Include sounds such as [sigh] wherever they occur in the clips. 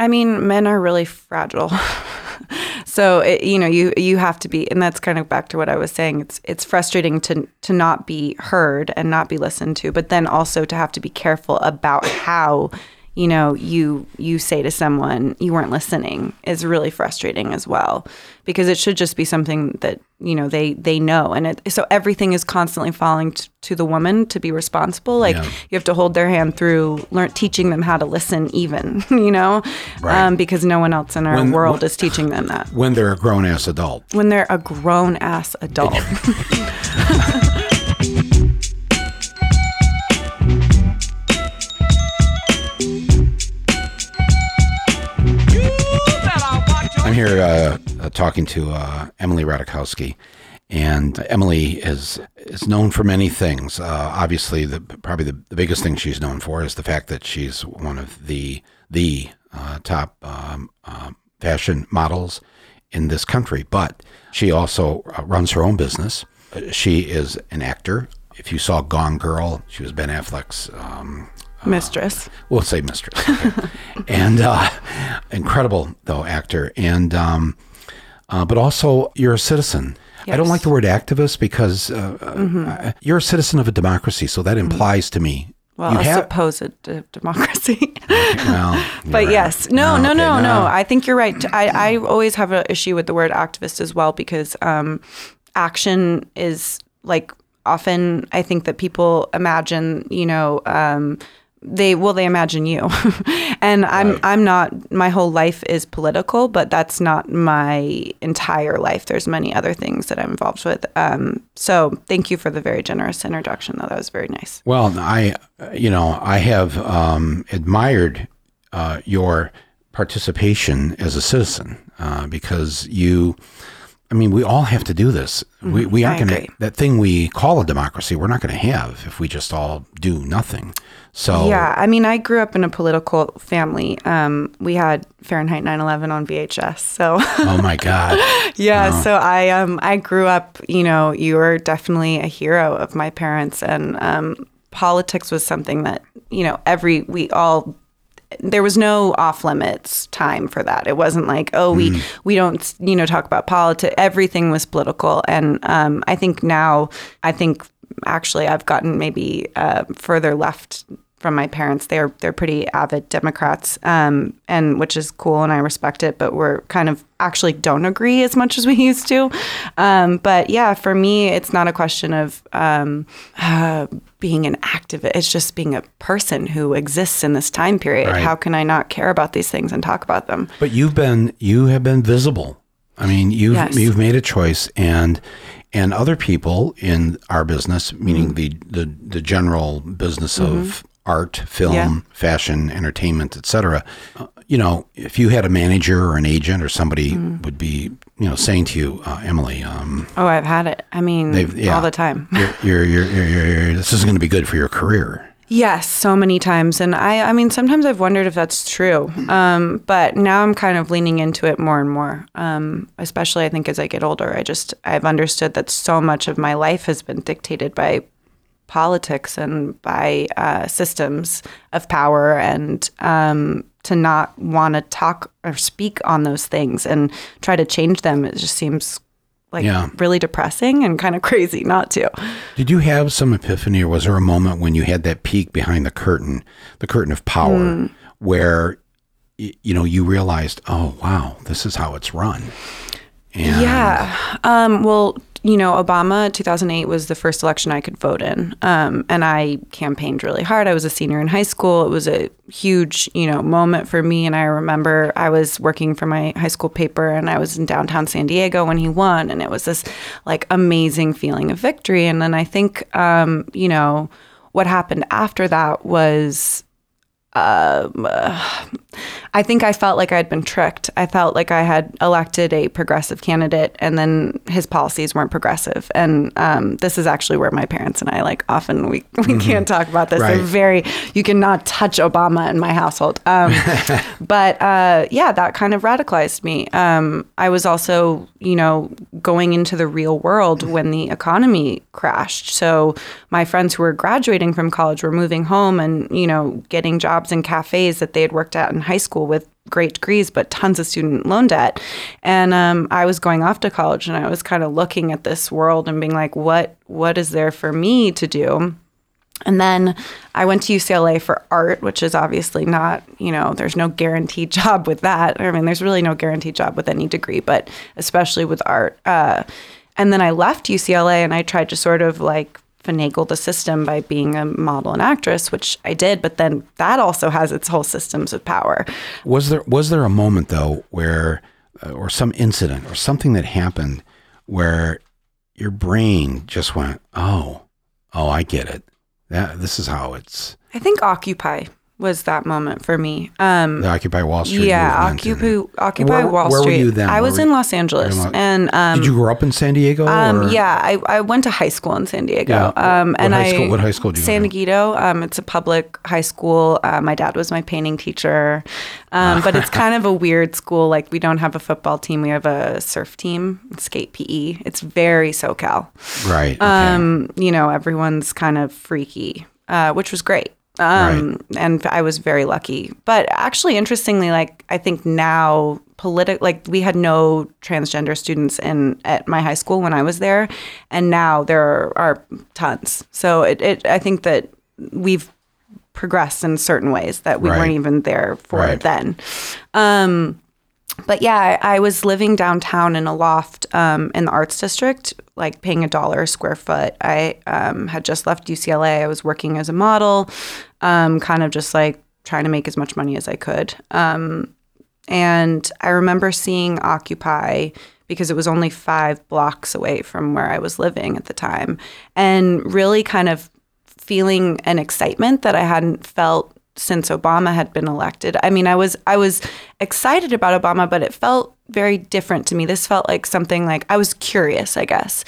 I mean, men are really fragile. [laughs] so it, you know, you you have to be, and that's kind of back to what I was saying. It's it's frustrating to to not be heard and not be listened to, but then also to have to be careful about how you know you you say to someone you weren't listening is really frustrating as well because it should just be something that you know they they know and it, so everything is constantly falling t- to the woman to be responsible like Yeah. you have to hold their hand through learn teaching them how to listen even [laughs] you know Right. um, because no one else in our When- world when- is teaching them that When they're a grown ass adult. when they're a grown ass adult [laughs] [laughs] here uh, uh, talking to uh, Emily Ratajkowski, and Emily is is known for many things. Uh, obviously, the probably the, the biggest thing she's known for is the fact that she's one of the the uh, top um, um, fashion models in this country. But she also uh, runs her own business. She is an actor. If you saw Gone Girl, she was Ben Affleck's um, mistress. We'll say mistress okay. [laughs] and uh, incredible though actor. And um, uh, but also you're a citizen. I don't like the word activist because uh, uh, you're a citizen of a democracy so that implies to me well you a have supposed d- democracy. [laughs] Well [laughs] But right. yes, no, no, okay, no, no. I think you're right. I, I always have an issue with the word activist as well because um, action is like often I think that people imagine, you know, um, they well they imagine you, [laughs] and I'm I'm not. My whole life is political, but that's not my entire life. There's many other things that I'm involved with. Um, so thank you for the very generous introduction, though. That was very nice. Well, I, you know, I have um, admired uh, your participation as a citizen uh, because you. I mean, we all have to do this. We, we aren't Mm-hmm. Going to that thing we call a democracy. We're not going to have if we just all do nothing. So Yeah, I mean, I grew up in a political family. Um, we had Fahrenheit 9/11 on VHS, so [laughs] oh my God, yeah. So I um I grew up. You know, you were definitely a hero of my parents, and um, politics was something that you know every we all. There was no off limits time for that. It wasn't like, oh, we we don't you know talk about politics. Everything was political, and um, I think now, I think actually I've gotten maybe uh, further left from my parents. They're they're pretty avid Democrats, um, and which is cool, and I respect it. But we're kind of actually don't agree as much as we [laughs] used to. Um, but yeah, for me, it's not a question of um, uh, being an activist. It's just being a person who exists in this time period. Right. How can I not care about these things and talk about them? but you've been you have been visible. I mean, you've Yes. you've made a choice, and and other people in our business, meaning the the the general business of art, film. Yeah. fashion, entertainment, etc. Uh, you know, if you had a manager or an agent or somebody Mm. would be, you know, saying to you, uh, Emily, um, Oh, I've had it. I mean, yeah. all the time. [laughs] you're, you're, you're, you're, you're, this is going to be good for your career. Yes, so many times, and I, I mean, sometimes I've wondered if that's true. Um, but now I'm kind of leaning into it more and more. Um, especially, I think as I get older, I just I've understood that so much of my life has been dictated by politics and by uh, systems of power, and um, to not want to talk or speak on those things and try to change them, it just seems like Yeah. really depressing and kind of crazy not to. Did you have some epiphany, or was there a moment when you had that peek behind the curtain, the curtain of power, Hmm. where y- you know you realized, oh wow, this is how it's run? And Yeah. Um, well, you know, Obama 2008 was the first election I could vote in. Um, and I campaigned really hard. I was a senior in high school. It was a huge, you know, moment for me. And I remember I was working for my high school paper and I was in downtown San Diego when he won. And it was this like amazing feeling of victory. And then I think, um, you know, what happened after that was um, uh, [sighs] I think I felt like I'd been tricked. I felt like I had elected a progressive candidate, and then his policies weren't progressive. And um, this is actually where my parents and I like often we [laughs] we can't talk about this. They're very you cannot touch Obama in my household. Um, [laughs] but uh, yeah, that kind of radicalized me. Um, I was also you know going into the real world when the economy crashed. So my friends who were graduating from college were moving home and you know getting jobs in cafes that they had worked at in high school with great degrees, but tons of student loan debt. And um, I was going off to college, and I was kind of looking at this world and being like, what what is there for me to do? And then I went to UCLA for art, which is obviously not, you know, there's no guaranteed [laughs] job with that. I mean, there's really no guaranteed job with any degree, but especially with art. Uh, and then I left UCLA and I tried to sort of like finagle the system by being a model and actress, which I did. But then that also has its whole systems of power. Was there was there a moment though where, uh, or some incident or something that happened where your brain just went, oh, oh, I get it. That this is how it's. I think Occupy was that moment for me. Um, the Occupy Wall Street. Yeah, Occupy, Occupy Where- Wall where were you then? I was in Los Angeles, in Lo- and um, Did you grow up in San Diego? Um, yeah, I, I went to high school in San Diego. Yeah. Um, What and high I school- what high school did you San? Diego. Um, it's a public high school. Uh, my dad was my painting teacher, um, but it's kind of a weird school. Like we don't have a football team. We have a surf team, skate PE. It's very SoCal. Right. Okay. Um, you know, everyone's kind of freaky, uh, which was great. Um, and I was very lucky. But actually, interestingly, like I think now, politic, like we had no transgender students in at my high school when I was there, and now there are, are tons. So it, it, I think that we've progressed in certain ways that we Right. weren't even there for Right. then. Um, but yeah, I, I was living downtown in a loft um, in the arts district, like paying a dollar a square foot. I um, had just left UCLA. I was working as a model, um, kind of just like trying to make as much money as I could. Um, and I remember seeing Occupy because it was only five blocks away from where I was living at the time, and really kind of feeling an excitement that I hadn't felt since Obama had been elected. I mean, I was I was excited about Obama, but it felt very different to me. This felt like something like I was curious, I guess.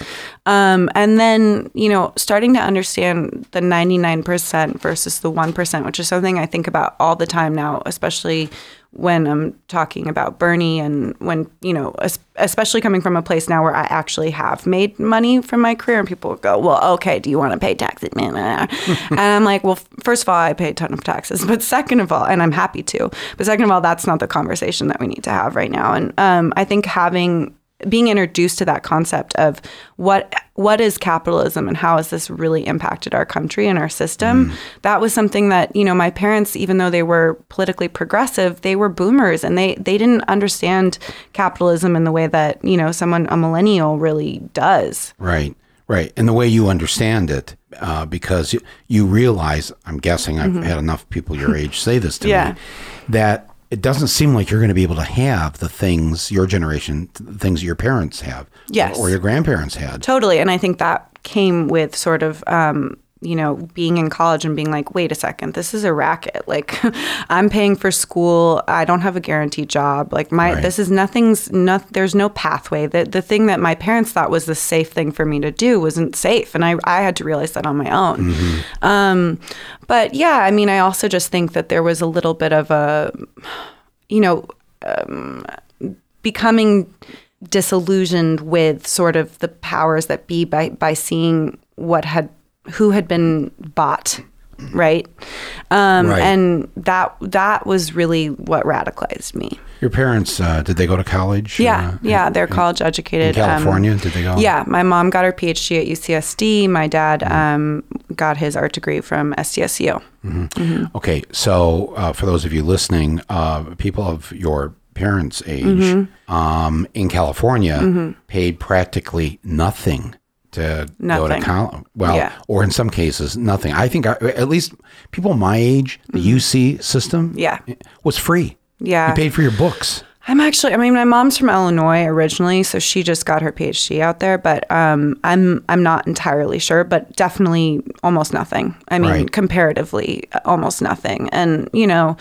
Um, and then, you know, starting to understand the 99% versus the 1%, which is something I think about all the time now, especially when I'm talking about Bernie and when, you know, especially coming from a place now where I actually have made money from my career and people go, well, okay, do you want to pay taxes? [laughs] and I'm like, well, first of all, I pay a ton of taxes, but second of all, and I'm happy to, but second of all, that's not the conversation that we need to have right now. And um, I think having being introduced to that concept of what what is capitalism and how has this really impacted our country and our system that was something that you know my parents even though they were politically progressive they were boomers and they they didn't understand capitalism in the way that you know someone a millennial really does Right, right. And the way you understand it, uh, because you, realize, I'm guessing I've had enough people your age say this to Mm-hmm. [laughs] Yeah. me, that it doesn't seem like you're going to be able to have the things your generation, the things your parents have, Yes. or your grandparents had. Totally. And I think that came with sort of, um, you know, being in college and being like, wait a second, this is a racket. Like, [laughs] I'm paying for school. I don't have a guaranteed job. Like, my, Right. this is nothing's, not, there's no pathway. The, the thing that my parents thought was the safe thing for me to do wasn't safe. And I, I had to realize that on my own. Um, but yeah, I mean, I also just think that there was a little bit of a, you know, um, becoming disillusioned with sort of the powers that be by by seeing what had who had been bought right um Right. and that that was really what radicalized me Your parents, uh, did they go to college? yeah uh, yeah they're college educated In um, California, did they go? yeah my mom got her phd at ucsd my dad um got his art degree from sdsu Okay, so uh, for those of you listening, uh, people of your parents' age Mm-hmm. um, in California paid practically nothing to go to college. Well, Yeah. or in some cases, nothing. I think I, at least people my age, the UC system, Mm-hmm. Yeah. was free. Yeah. you paid for your books. I'm actually. I mean, my mom's from Illinois originally, so she just got her PhD out there. But um, I'm I'm not entirely sure, but definitely almost nothing. I mean, Right. comparatively, almost nothing. And you know,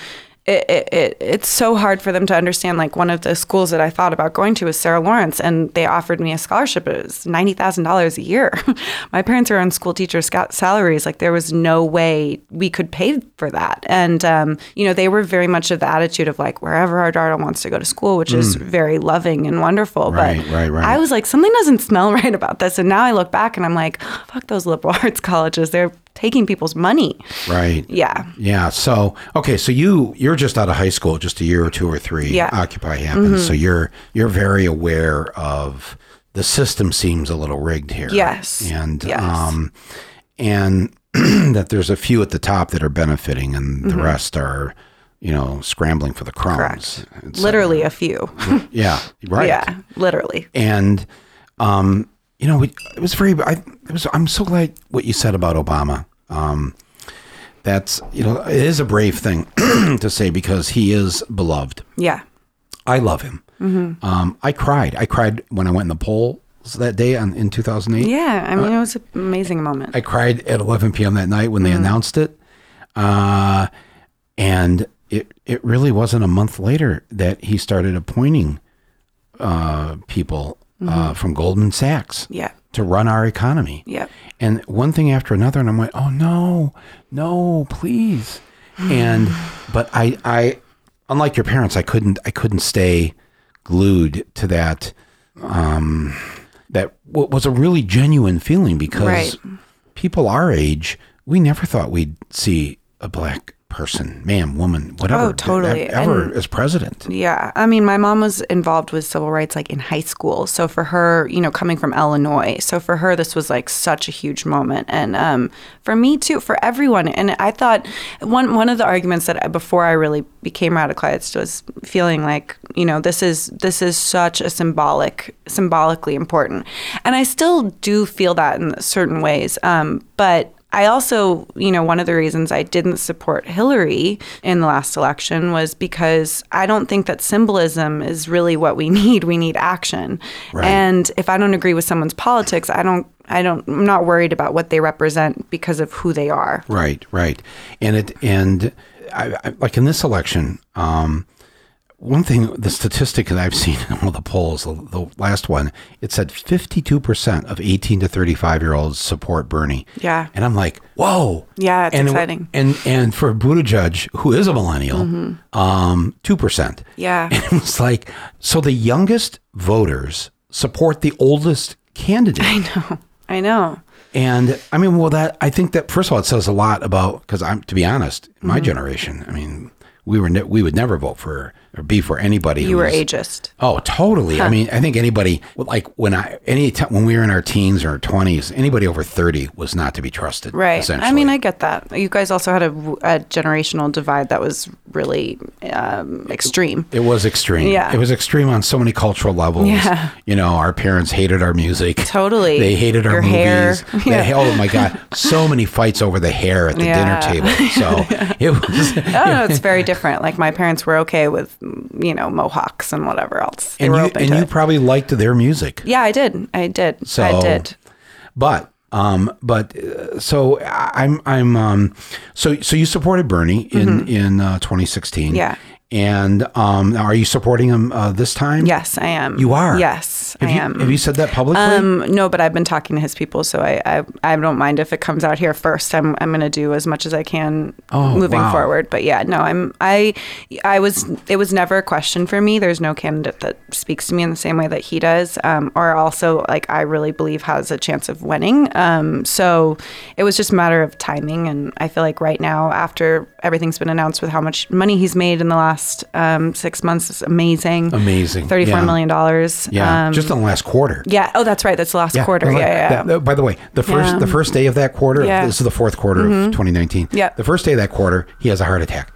it, it, it it's so hard for them to understand. Like one of the schools that I thought about going to was Sarah Lawrence, and they offered me a scholarship. It was ninety thousand dollars a year. [laughs] my parents are on school teacher salaries. Like there was no way we could pay for that. And um, you know, they were very much of the attitude of like wherever our daughter wants to go to school, which is very loving and wonderful. Mm. Right, but right, right. I was like, something doesn't smell [laughs] right about this. And now I look back and I'm like, fuck those liberal [laughs] arts colleges. They're taking people's money. Right. Yeah. Yeah. So okay, so you you're just out of high school, just a year or two or three. Yeah. Mm-hmm. Occupy happens. So you're you're very aware of the system seems a little rigged here. Yes. And Yes. um and [clears throat] that there's a few at the top that are benefiting and the rest are, you know, scrambling for the crumbs. Mm-hmm. Correct. Uh, Literally a few. yeah. Right. [laughs] Yeah. Literally. and um, you know, we, it was very. I it was. I'm so glad what you said about Obama. Um, that's you know, it is a brave thing [clears throat] to say because he is beloved. Yeah. I love him. Mm-hmm. Um, I cried. I cried when I went in the polls that day on, in 2008. Yeah. I mean, it was an amazing moment. I cried at 11 p.m. that night when they Mm-hmm. announced it, uh, and it it really wasn't a month later that he started appointing uh, people uh, from Goldman Sachs Mm-hmm. yeah. to run our economy. Yeah. And one thing after another, and I'm like, oh no, no, please. [sighs] and but I I unlike your parents, I couldn't I couldn't stay glued to that um that what was a really genuine feeling because Right. people our age, we never thought we'd see a black person, man, woman, whatever, Oh, totally. ever And- as president. Yeah. I mean, my mom was involved with civil rights like in high school. So for her, you know, coming from Illinois, so for her, this was like such a huge moment. And um, for me too, for everyone. And I thought one, one of the arguments that I, before I really became radicalized was feeling like, you know, this is, this is such a symbolic, symbolically important. And I still do feel that in certain ways. Um, but I also, you know, one of the reasons I didn't support Hillary in the last election was because I don't think that symbolism is really what we [laughs] need. We need action. Right. And if I don't agree with someone's politics, I don't I don't I'm not worried about what they represent because of who they are. Right, right, and it and I, I, like in this election, um, one thing the statistic that I've seen in all the polls, the, the last one, it said fifty two percent of eighteen to thirty five year olds support Bernie. Yeah. and I'm like, whoa, Yeah, it's and exciting. and and for Buttigieg, who is a millennial, Mm-hmm. um, two percent. Yeah. [laughs] and it was like, so the youngest voters support the oldest candidate. I know. I know. And I mean, well, that I think that first of all, it says a lot about because I'm to be honest, my Mm-hmm. generation. I mean, we were ne- we would never vote for or be for anybody. You were ageist. Oh, totally. I mean, I think anybody like when I any time when we were in our teens or twenties, anybody over thirty was not to be trusted. Right. Essentially. I mean, I get that. You guys also had a, a generational divide that was really um, extreme. It was extreme. Yeah. It was extreme on so many cultural levels. Yeah. You know, our parents hated our music. Totally. They hated our Your hair. movies. Yeah. They, oh my God. So [laughs] many fights over the hair at the Yeah. dinner table. So [laughs] it was. Oh no, it's very different. Like my parents were okay with, you know, mohawks and whatever else. They and you, and you it. probably liked their music. yeah, I did. I did. So, I did. But um, but uh, so I'm I'm um, so so you supported Bernie in in uh, 2016. Mm-hmm. Yeah. And um, are you supporting him uh, this time? Yes, I am. You are? Yes, Have I you, am. Have you said that publicly? Um, no, but I've been talking to his people, so I, I, I don't mind if it comes out here first. I'm, I'm going to do as much as I can Oh, moving wow. forward. But yeah, no, I'm, I, I was, it was never a question for me. There's no candidate that speaks to me in the same way that he does, um, or also like I really believe has a chance of winning. Um, so it was just a matter of timing, and I feel like right now, after everything's been announced with how much money he's made in the last um, six months, is amazing. Amazing. Thirty-four Yeah. million dollars. yeah, Um, just in the last quarter. yeah. Oh, that's right. That's the last quarter. the Yeah, yeah. yeah. that- that- by the way, the first Yeah. the first day of that quarter, Yeah. Mm-hmm. this is the fourth quarter of 2019. Yeah. The first day of that quarter, he has a heart attack.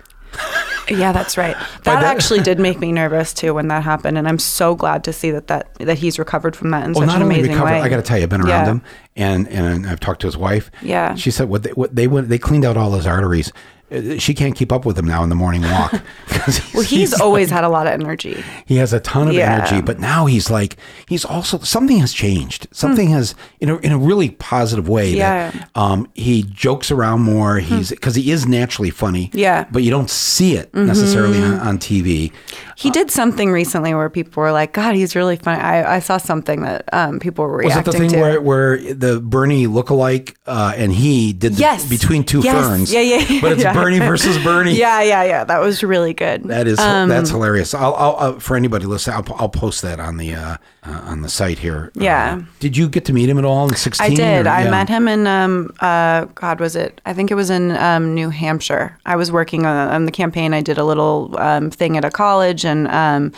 Yeah, that's right. [laughs] By That actually [laughs] did make me nervous too when that happened, and I'm so glad to see that that, that he's recovered from that in Well, such not an amazing recovered, way. I got to tell you, I've been around Yeah. him, and and I've talked to his wife. Yeah. she said what they what they went they cleaned out all his arteries. Uh, She can't keep up with him now in the morning walk. [laughs] [laughs] 'Cause Well, he's always had a lot of energy. he has a ton of Yeah. energy, but now he's like he's also something has changed. Something has in a in a really positive way. Hmm. Yeah. Hmm. That, um, he jokes around more. He's because he is naturally funny. Yeah. Mm-hmm. but you don't see it necessarily on, on TV. He did something recently where people were like, "God, he's really funny." I, I saw something that um, people were reacting to. Was it the thing where, where the Bernie lookalike uh, and he did the, Yes. between two Yes. ferns? Yeah, yeah, yeah, But it's yeah. Bernie [laughs] versus Bernie. Yeah, yeah, yeah. That was really good. That is Um, that's hilarious. I'll, I'll uh, for anybody listening, I'll, I'll post that on the uh, uh, on the site here. Yeah. Uh, did you get to meet him at all in sixteen? I did. or- I yeah. met him in um uh God was it? I think it was in um New Hampshire. I was working on, on the campaign. I did a little um thing at a college and um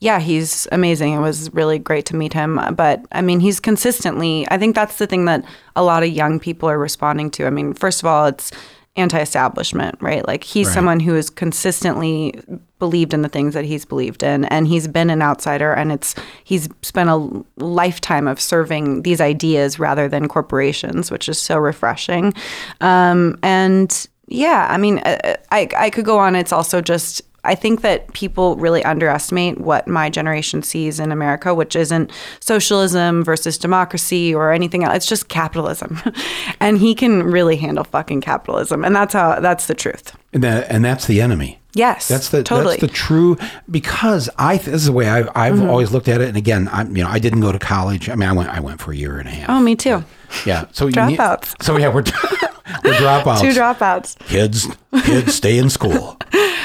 yeah, he's amazing. It was really great to meet him. But I mean, he's consistently. I think that's the thing that a lot of young people are responding to. I mean, first of all, it's anti-establishment, right? Like he's Right. someone who has consistently believed in the things that he's believed in, and he's been an outsider, and it's he's spent a lifetime of serving these ideas rather than corporations, which is so refreshing. Um, and yeah, I mean, uh, I I could go on. It's also just. I think that people really underestimate what my generation sees in America, which isn't socialism versus democracy or anything else. It's just capitalism. [laughs] and he can really handle fucking capitalism. And that's how that's the truth. and that and that's the enemy. Yes. That's the totally. that's the true because I this is the way I've, I've Mm-hmm. always looked at it. And again, I'm you know I didn't go to college. I mean, I went I went for a year and a half. oh, me too. yeah. So Dropouts. so yeah, we're [laughs] we're dropouts. Two dropouts. Kids, kids, stay in school.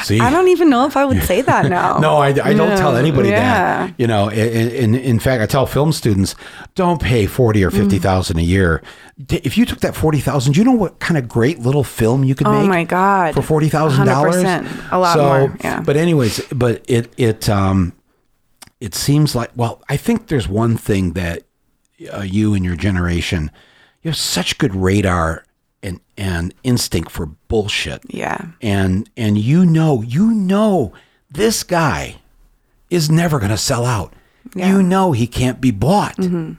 See, I don't even know if I would say that now. [laughs] No, I, I don't tell anybody yeah. that. You know, in, in in fact, I tell film students, don't pay forty or Mm. fifty thousand a year. If you took that forty thousand, you know what kind of great little film you could Oh make? my God. for forty thousand dollars, A lot so, more, yeah. But anyways, but it it um it seems like well, I think there's one thing that uh, you and your generation, you have such good radar and instinct for bullshit Yeah. and and you know you know this guy is never going to sell out Yeah. you know he can't be bought Mm-hmm.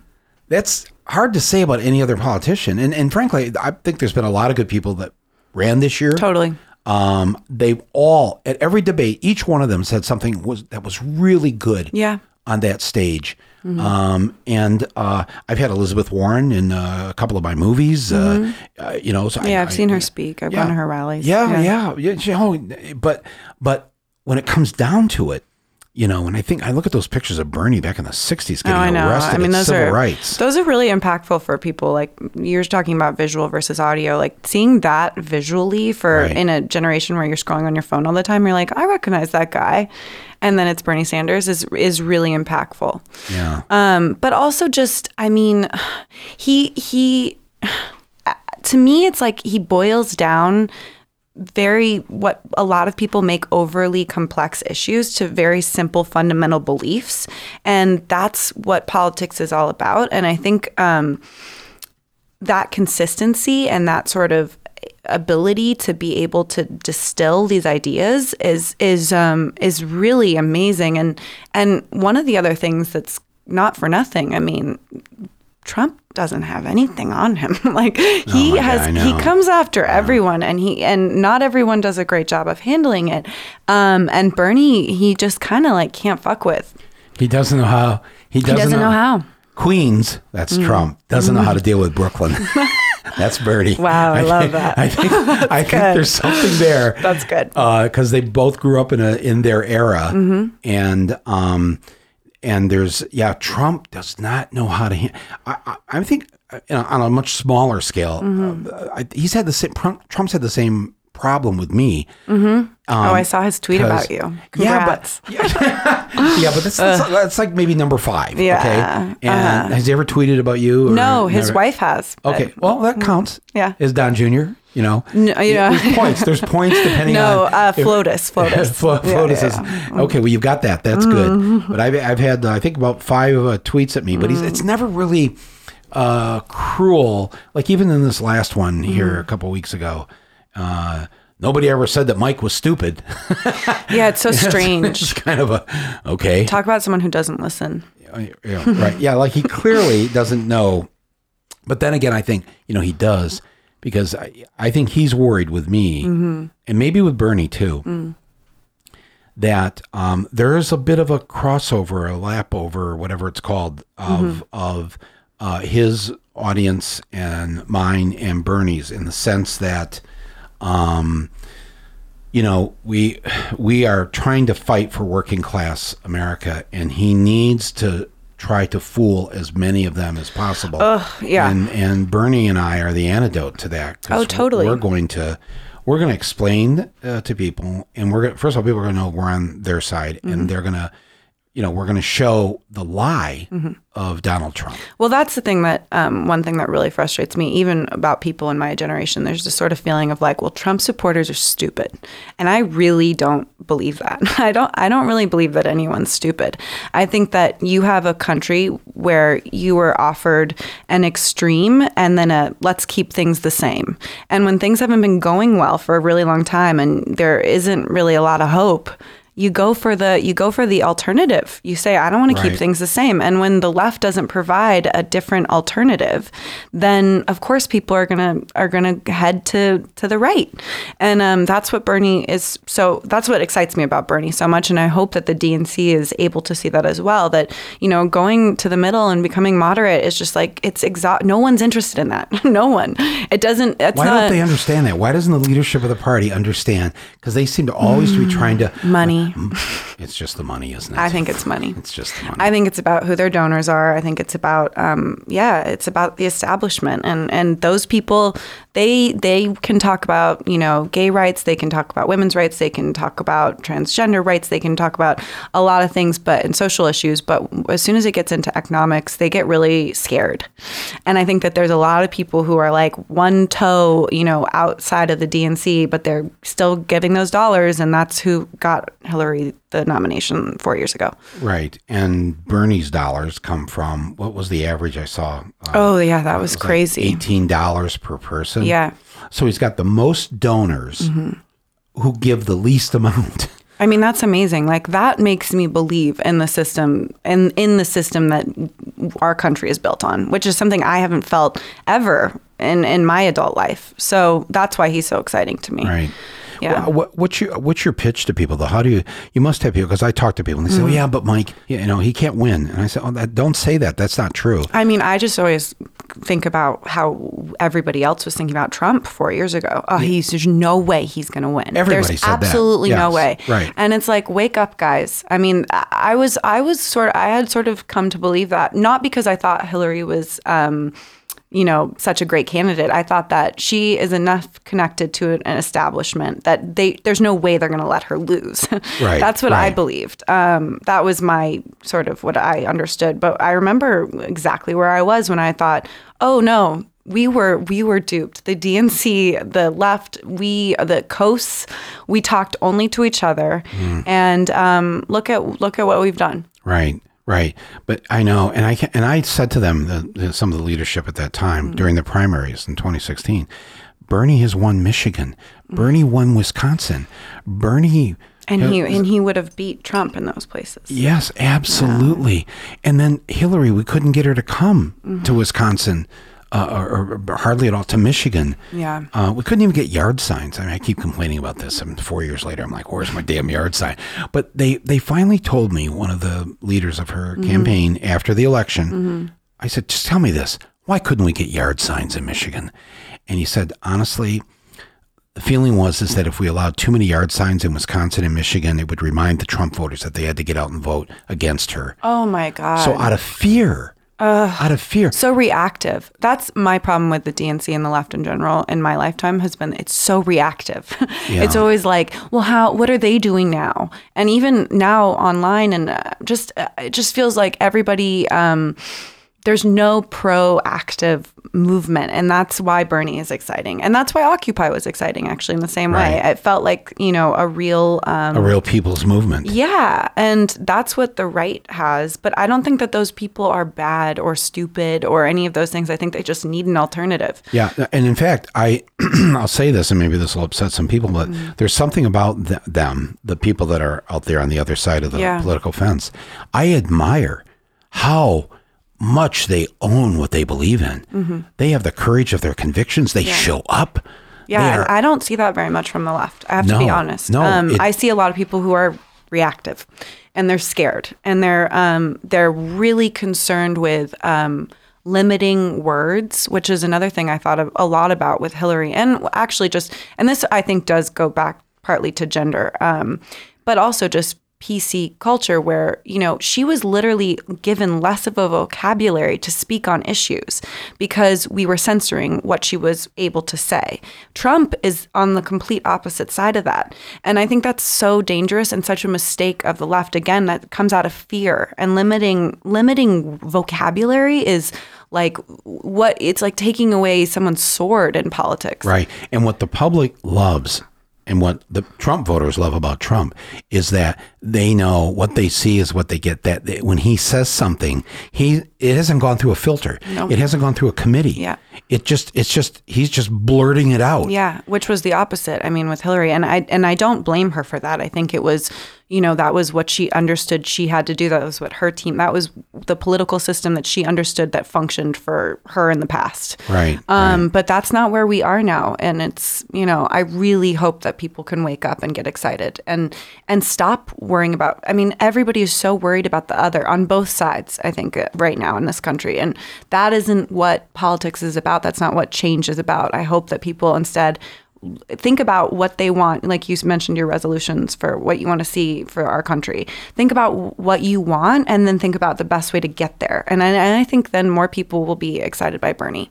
that's hard to say about any other politician and and frankly i think there's been a lot of good people that ran this year Totally. um they've all at every debate each one of them said something was that was really good Yeah. on that stage um and uh i've had elizabeth warren in uh, a couple of my movies uh, uh you know so Yeah, I've I- seen her speak. I've gone to her rallies. yeah, yeah, yeah. you know, but but when it comes down to it, you know, and I think I look at those pictures of Bernie back in the '60s Oh, getting I know. arrested I mean, those civil are rights. those are really impactful for people. Like you're talking about visual versus audio. Like seeing that visually for Right. in a generation where you're scrolling on your phone all the time, you're like, I recognize that guy, and then it's Bernie Sanders is is really impactful. yeah, Um, but also just, I mean, [sighs] he he. [sighs] To me, it's like he boils down very what a lot of people make overly complex issues to very simple fundamental beliefs. And that's what politics is all about. And i think um, that consistency and that sort of ability to be able to distill these ideas is is um, is really amazing. And and one of the other things that's not for nothing i mean Trump doesn't have anything on him. [laughs] like he Oh God, has he comes after everyone and he and not everyone does a great job of handling it. Um and Bernie he just kind of like can't fuck with. he doesn't know how. He doesn't, He doesn't know how. Mm. Queens, that's Trump, doesn't know how to deal with Brooklyn. [laughs] that's Bernie. Wow, I love that. I think [laughs] I think there's something there. That's good. because they both grew up in a in their era, Mm-hmm. and um, and there's yeah, Trump does not know how to. Han- I, I I think uh, on a much smaller scale, Mm-hmm. uh, I, he's had the same. Trump's had the same problem with me. oh, I saw his tweet about you. Yeah, but Congrats. [laughs] yeah, but that's, that's, that's like maybe number five. Yeah, Okay. And has he ever tweeted about you? or no, his never? wife has. Okay. Well, that counts. Yeah. Is Don Jr. You know. No, know. There's points. There's points depending No, on. uh, if- FLOTUS, [laughs] FLOTUS. Flo- Yeah, Flotus yeah, Mm-hmm. is okay. Well, you've got that. That's good. But I've I've had uh, I think about five uh, tweets at me, but he's Mm. it's never really uh, cruel. Like even in this last one here Mm-hmm. a couple weeks ago, uh, nobody ever said that Mike was stupid. [laughs] Yeah, it's so [laughs] strange. it's kind of a okay. Talk about someone who doesn't listen. Yeah, right. Yeah, like he clearly [laughs] doesn't know. But then again, I think you know he does because I, I think he's worried with me and maybe with Bernie too. That um, there is a bit of a crossover, a lap over, whatever it's called, of of uh, his audience and mine and Bernie's, in the sense that um, you know, we we are trying to fight for working class America, and he needs to try to fool as many of them as possible. yeah. And and Bernie and I are the antidote to that. Oh, totally. We're going to we're going to explain uh, to people, and we're gonna, first of all, people are going to know we're on their side, Mm-hmm. and they're going to, you know, we're going to show the lie Mm-hmm. of Donald Trump. Well, that's the thing that um, one thing that really frustrates me, even about people in my generation. There's this sort of feeling of like, well, Trump supporters are stupid, and I really don't believe that. [laughs] I don't. I don't really believe that anyone's stupid. I think that you have a country where you were offered an extreme and then a let's keep things the same. And when things haven't been going well for a really long time, and there isn't really a lot of hope you go for the you go for the alternative. You say I don't want to keep things the same. And when the left doesn't provide a different alternative, then of course people are gonna are gonna head to to the right. And um, that's what Bernie is. So that's what excites me about Bernie so much. And I hope that the DNC is able to see that as well. That you know going to the middle and becoming moderate is just like it's exo- No one's interested in that. [laughs] no one. It doesn't. It's Why not don't they understand that? Why doesn't the leadership of the party understand? Because they seem to always be trying to. money. [laughs] It's just the money, isn't it? I think it's money. it's just the money. I think it's about who their donors are. I think it's about, um, yeah, it's about the establishment and and those people. They they can talk about you know gay rights. They can talk about women's rights. They can talk about transgender rights. They can talk about a lot of things, but and social issues. But as soon as it gets into economics, they get really scared. And I think that there's a lot of people who are like one toe, you know, outside of the DNC, but they're still giving those dollars, and that's who got Hillary the nomination four years ago. right. And Bernie's dollars come from what was the average I saw? Uh, Oh yeah, that was crazy. Eighteen dollars per person. Yeah. So he's got the most donors who give the least amount. [laughs] I mean, that's amazing. Like that makes me believe in the system and in the system that our country is built on, which is something I haven't felt ever in in my adult life. So that's why he's so exciting to me. Right. Yeah. Wha- What, what's your what's your pitch to people though? How do you you must have people because I talk to people and they say, Mm-hmm. "Oh yeah, but Mike, you know, he can't win." And I say, "Oh, that, don't say that. That's not true." I mean, I just always think about how everybody else was thinking about Trump four years ago. Oh, he's there's no way he's going to win. Everybody there's said that. absolutely no way. right. And it's like, wake up, guys. I mean, I I was I was sort of I had sort of come to believe that not because I thought Hillary was. Um, you know, such a great candidate. I thought that she is enough connected to an establishment that they there's no way they're going to let her lose. [laughs] Right, That's what I believed. Um, that was my sort of what I understood. But I remember exactly where I was when I thought, oh no, we were we were duped. The DNC, the left, we the coasts, we talked only to each other, Hmm. and um, look at look at what we've done. Right, right. But I know, and I can, and I said to them, the, the, some of the leadership at that time Mm-hmm. during the primaries in 2016, Bernie has won Michigan. Bernie won Wisconsin. Bernie. And he and he would have beat Trump in those places. Yes, absolutely. And then Hillary, we couldn't get her to come Mm-hmm. to Wisconsin, uh, or, or hardly at all to Michigan. Yeah. Uh, we couldn't even get yard signs. I mean, I keep complaining about this. Mean, four years later, I'm like, where's my damn yard sign? But they, they finally told me, one of the leaders of her Mm-hmm. campaign after the election, I said, just tell me this. Why couldn't we get yard signs in Michigan? And he said, honestly, the feeling was is that if we allowed too many yard signs in Wisconsin and Michigan, it would remind the Trump voters that they had to get out and vote against her. Oh my God. So out of fear, out of fear, so reactive. That's my problem with the DNC and the left in general in my lifetime has been it's so reactive. [laughs] it's always like, well, how? What are they doing now? And even now online, and uh, just uh, it just feels like everybody. Um, there's no proactive movement, and that's why Bernie is exciting, and that's why Occupy was exciting. Actually, in the same way, it felt like you know a real. Um, a real people's movement. yeah, and that's what the right has. But I don't think that those people are bad or stupid or any of those things. I think they just need an alternative. Yeah, and in fact, I [clears throat] I'll say this, and maybe this will upset some people, but Mm-hmm. there's something about th- them, the people that are out there on the other side of the Yeah. political fence. I admire how much they own what they believe in. They have the courage of their convictions. They show up. Yeah, are- I don't see that very much from the left. I have to be honest. no, um, it- I see a lot of people who are reactive, and they're scared, and they're um, they're really concerned with um, limiting words, which is another thing I thought of a lot about with Hillary, and actually just and this I think does go back partly to gender, um, but also just PC culture where, you know, she was literally given less of a vocabulary to speak on issues because we were censoring what she was able to say. Trump is on the complete opposite side of that. And I think that's so dangerous and such a mistake of the left again that comes out of fear and limiting limiting vocabulary is like what it's like taking away someone's sword in politics. Right. And what the public loves and what the Trump voters love about Trump is that they know what they see is what they get. That when he says something, he it hasn't gone through a filter. Nope. It hasn't gone through a committee. Yeah. It just it's just he's just blurting it out. Yeah, which was the opposite. I mean, with Hillary, and I and I don't blame her for that. I think it was, you know, that was what she understood she had to do. That was what her team. That was the political system that she understood that functioned for her in the past. Right. Um, But that's not where we are now, and it's you know, I really hope that people can wake up and get excited and and stop worrying about. I mean, everybody is so worried about the other on both sides. I think uh, right now in this country, and that isn't what politics is about. That's not what change is about. I hope that people instead think about what they want like you mentioned your resolutions for what you want to see for our country think about what you want and then think about the best way to get there and I, and I think then more people will be excited by bernie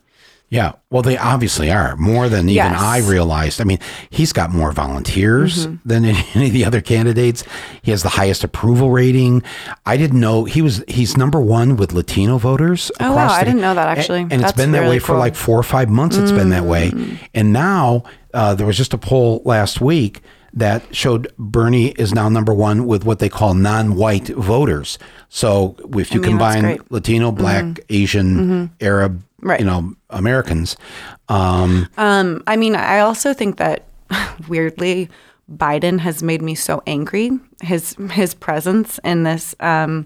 Yeah. Well, they obviously are more than even Yes. I realized. I mean, he's got more volunteers Mm-hmm. than [laughs] any, of the other candidates. He has the highest approval rating. I didn't know he was. He's number one with Latino voters. Oh, wow. I didn't know that, actually. And, it's That's been that really way for cool. Mm. like four or five months. It's been that way, and now uh, there was just a poll last week that showed Bernie is now number one with what they call non-white voters. So if you I mean, combine. Mm-hmm. Latino, Black, Asian, Arab, Right. you know, Americans. Um, Um, I mean, I also think that [laughs] weirdly, Biden has made me so angry. His his presence in this, um,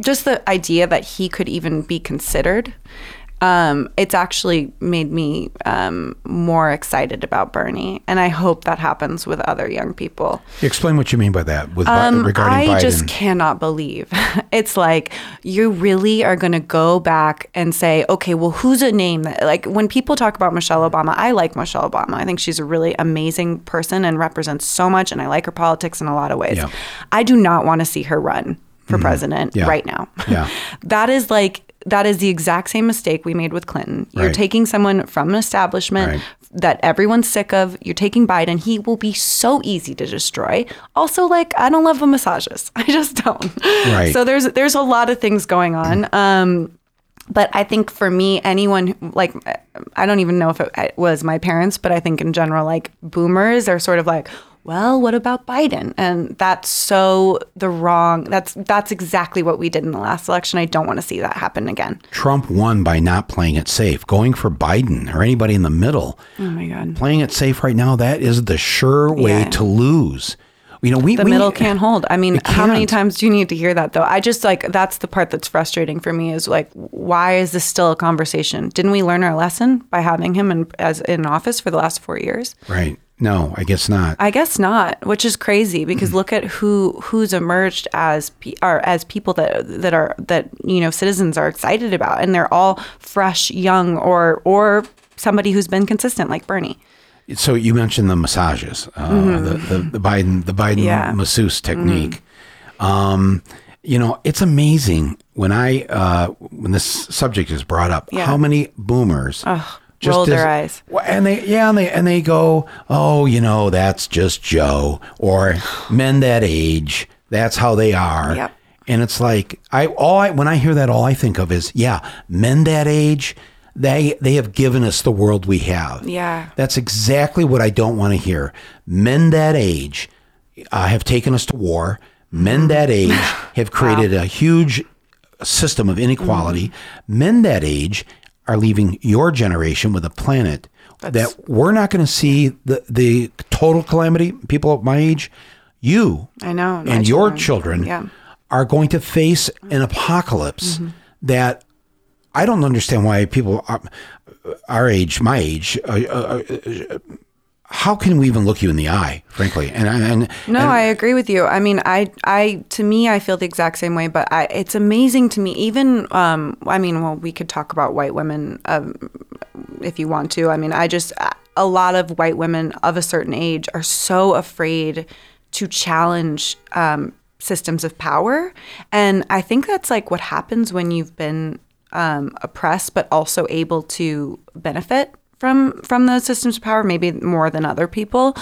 just the idea that he could even be considered. Um, it's actually made me um, more excited about Bernie, and I hope that happens with other young people. explain what you mean by that with Bi- regarding Um, I Biden. just cannot believe [laughs] it's like you really are going to go back and say, okay, well, who's a name that like when people talk about Michelle Obama, I like Michelle Obama. I think she's a really amazing person and represents so much, and I like her politics in a lot of ways. Yeah. I do not want to see her run for president Yeah. right now. Yeah. [laughs] that is like that is the exact same mistake we made with Clinton. You're Right. taking someone from an establishment Right. that everyone's sick of. You're taking Biden. He will be so easy to destroy. Also, like I don't love the massages. [laughs] I just don't. Right. So there's there's a lot of things going on. Um, but I think for me, anyone like I don't even know if it was my parents, but I think in general, like boomers are sort of like, well, what about Biden? And that's so the wrong. That's that's exactly what we did in the last election. I don't want to see that happen again. Trump won by not playing it safe. Going for Biden or anybody in the middle, Oh my god. playing it safe right now, that is the sure way Yeah. to lose. You know, we the we- middle can't hold. I mean, how many times do you need to hear that though? I just like that's the part that's frustrating for me is like why is this still a conversation? Didn't we learn our lesson by having him in as in office for the last 4 years? Right. No, I guess not. I guess not, which is crazy because look at who who's emerged as pe- or as people that that are that you know citizens are excited about and they're all fresh, young or or somebody who's been consistent like Bernie. So you mentioned the massages, uh, the, the the Biden the Biden Mm-hmm. Yeah. Mm-hmm. masseuse technique. Um, you know, it's amazing when I uh, when this subject is brought up, Yeah. how many boomers roll their eyes. And they yeah, and they and they go, oh, you know, that's just Joe or [sighs] men that age. That's how they are. Yep. And it's like I all I when I hear that, all I think of is yeah, men that age. They they have given us the world we have. Yeah. That's exactly what I don't want to hear. Men that age uh, have taken us to war. Men that age [laughs] have created a huge system of inequality. Men that age are leaving your generation with a planet that we're not going to see the, the total calamity. People of my age, you I know, and your children. children Yeah. are going to face an apocalypse that I don't understand why people are, our age, my age, uh, uh, uh, how can we even look you in the eye, frankly? And and No, and- I agree with you. I mean, I, I, to me, I feel the exact same way. But I, it's amazing to me. Even, um, I mean, well, we could talk about white women, um, if you want to. I mean, I just, a lot of white women of a certain age are so afraid to challenge um, systems of power. And I think that's like what happens when you've been um, oppressed, but also able to benefit from from those systems of power, maybe more than other people.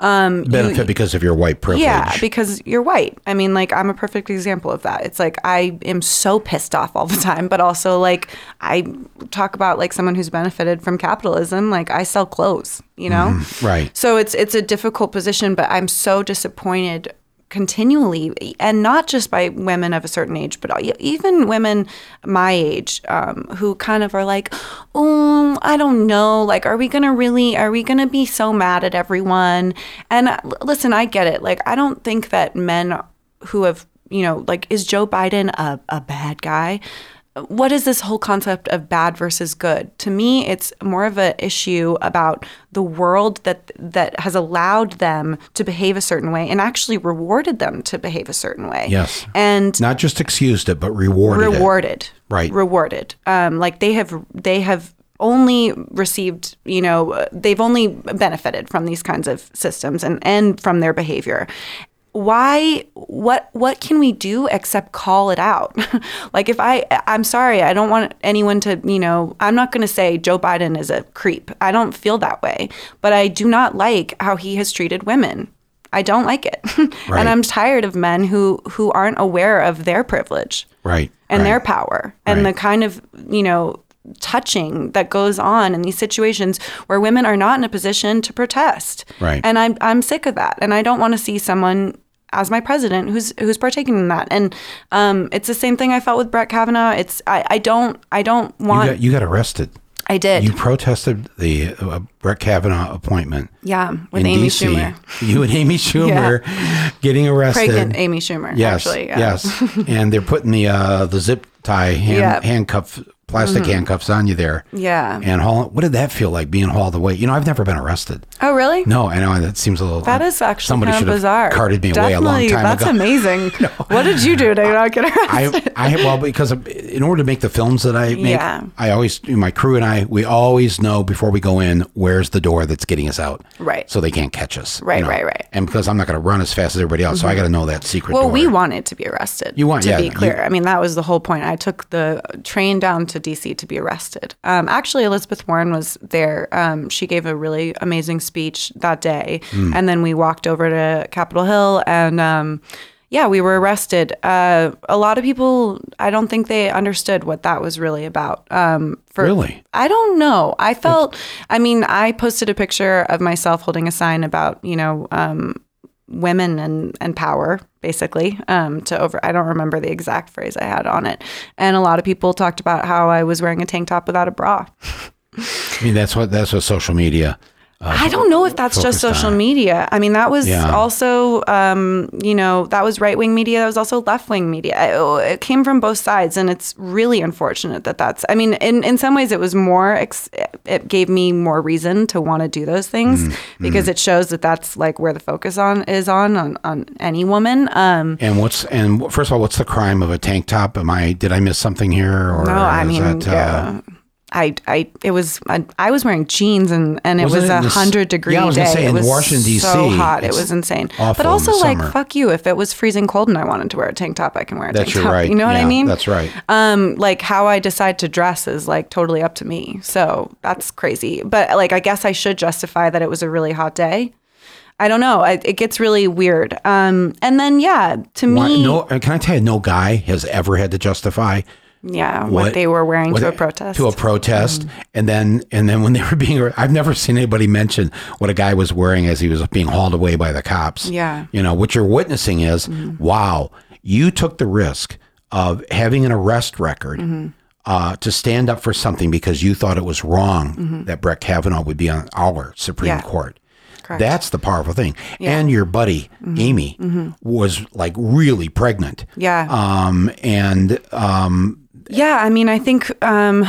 Um, Benefit you- because of your white privilege. yeah, because you're white. I mean, like I'm a perfect example of that. It's like I am so pissed off all the time, but also like I talk about like someone who's benefited from capitalism. Like I sell clothes, you know. right. So it's it's a difficult position, but I'm so disappointed continually, and not just by women of a certain age, but even women my age um, who kind of are like, oh, I don't know, like, are we gonna really, are we gonna be so mad at everyone? And uh, listen, I get it. Like, I don't think that men who have, you know, like, is Joe Biden a, a bad guy? What is this whole concept of bad versus good? To me, it's more of an issue about the world that that has allowed them to behave a certain way and actually rewarded them to behave a certain way. Yes. And Not just excused it, but rewarded it. rewarded. Right. Rewarded. Um, like they have they have only received, you know, they've only benefited from these kinds of systems and and from their behavior. Why what what can we do except call it out? [laughs] like if I I'm sorry, I don't want anyone to, you know, I'm not going to say Joe Biden is a creep. I don't feel that way, but I do not like how he has treated women. I don't like it. [laughs] Right. and I'm tired of men who who aren't aware of their privilege Right. and right. their power and Right. the kind of you know touching that goes on in these situations where women are not in a position to protest Right. and i'm i'm sick of that and i don't want to see someone as my president who's who's partaking in that and um, it's the same thing i felt with brett kavanaugh it's i, I don't i don't You want got, you got arrested. i did You protested the uh, Brett Kavanaugh appointment. yeah with amy DC. schumer [laughs] You and Amy [laughs] Schumer getting arrested. pregnant amy schumer Yes, actually yeah. yes, [laughs] and they're putting the uh, the zip tie hand, Yeah. Mm-hmm. handcuff plastic mm-hmm. handcuffs on you there. yeah And haul, what did that feel like being hauled away? You know, I've never been arrested. oh really No, I know that seems a little. That is actually somebody should of have carted me away a long time that's ago. That's amazing. [laughs] What did you do to not get arrested? I, I well because in order to make the films that I make, Yeah. I always my crew and I we always know before we go in where's the door that's getting us out, Right. So they can't catch us, you Right, know. right, right. And because I'm not going to run as fast as everybody else, so I mm-hmm. got to know that secret Well, door. we wanted to be arrested. You want- to yeah, be you- clear. I mean, that was the whole point. I took the train down to DC to be arrested. Um, actually, Elizabeth Warren was there. Um, she gave a really amazing speech that day, Hmm. and then we walked over to Capitol Hill, and um, yeah, we were arrested. Uh, a lot of people, I don't think they understood what that was really about. Um, for, Really? I don't know. I felt. I mean, I posted a picture of myself holding a sign about you know. Um, women and, and power basically um, to over i don't remember the exact phrase i had on it and a lot of people talked about how i was wearing a tank top without a bra [laughs] I mean, that's what that's what social media. Uh, i don't know if that's just social on. media i mean that was Yeah. also um, you know that was right-wing media that was also left-wing media it, it came from both sides and it's really unfortunate that that's i mean in, in some ways it was more ex- it gave me more reason to want to do those things Mm-hmm. because it shows that that's like where the focus on is on on, on any woman um, And what's and first of all, what's the crime of a tank top? Am I did I miss something here? Or No, I mean, that, uh, yeah. I, I, it was, I, I was wearing jeans and, and it Wasn't was it a in the s- hundred degree Yeah, I was day. gonna say, it in was Washington, D.C., so hot. It it's was insane. awful But in also, the like, summer. fuck you. If it was freezing cold and I wanted to wear a tank top, I can wear a That's tank you're top. right. You know what I Yeah, mean? That's right. Um, like how I decide to dress is like totally up to me. So that's crazy. But like, I guess I should justify that it was a really hot day. I don't know. I, it gets really weird. Um, and then yeah, to Why, me, no, can I tell you, no guy has ever had to justify yeah, what, they were wearing what to a protest. To a protest, and then and then when they were [laughs] being, I've never seen anybody mention what a guy was wearing as he was being hauled away by the cops. Yeah. you know what you're witnessing is, wow, you took the risk of having an arrest record. Uh, to stand up for something because you thought it was wrong that Brett Kavanaugh would be on our Supreme Yeah. Court. Correct. That's the powerful thing. And your buddy Amy was like really pregnant. yeah. Um, and um, Yeah, I mean, I think um,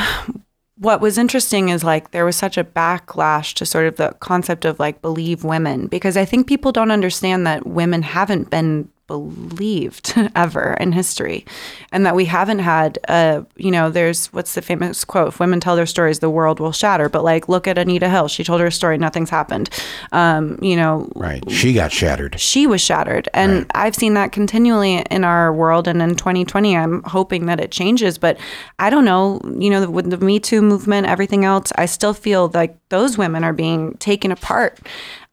what was interesting is like there was such a backlash to sort of the concept of like believe women because I think people don't understand that women haven't been believed [laughs] ever in history and that we haven't had a you know there's what's the famous quote? If women tell their stories the world will shatter. But like look at anita hill. She told her story nothing's happened. Um, you know Right. She got shattered. she was shattered. And Right. i've seen that continually in our world and in 2020 i'm hoping that it changes but i don't know you know with the me too movement everything else i still feel like those women are being taken apart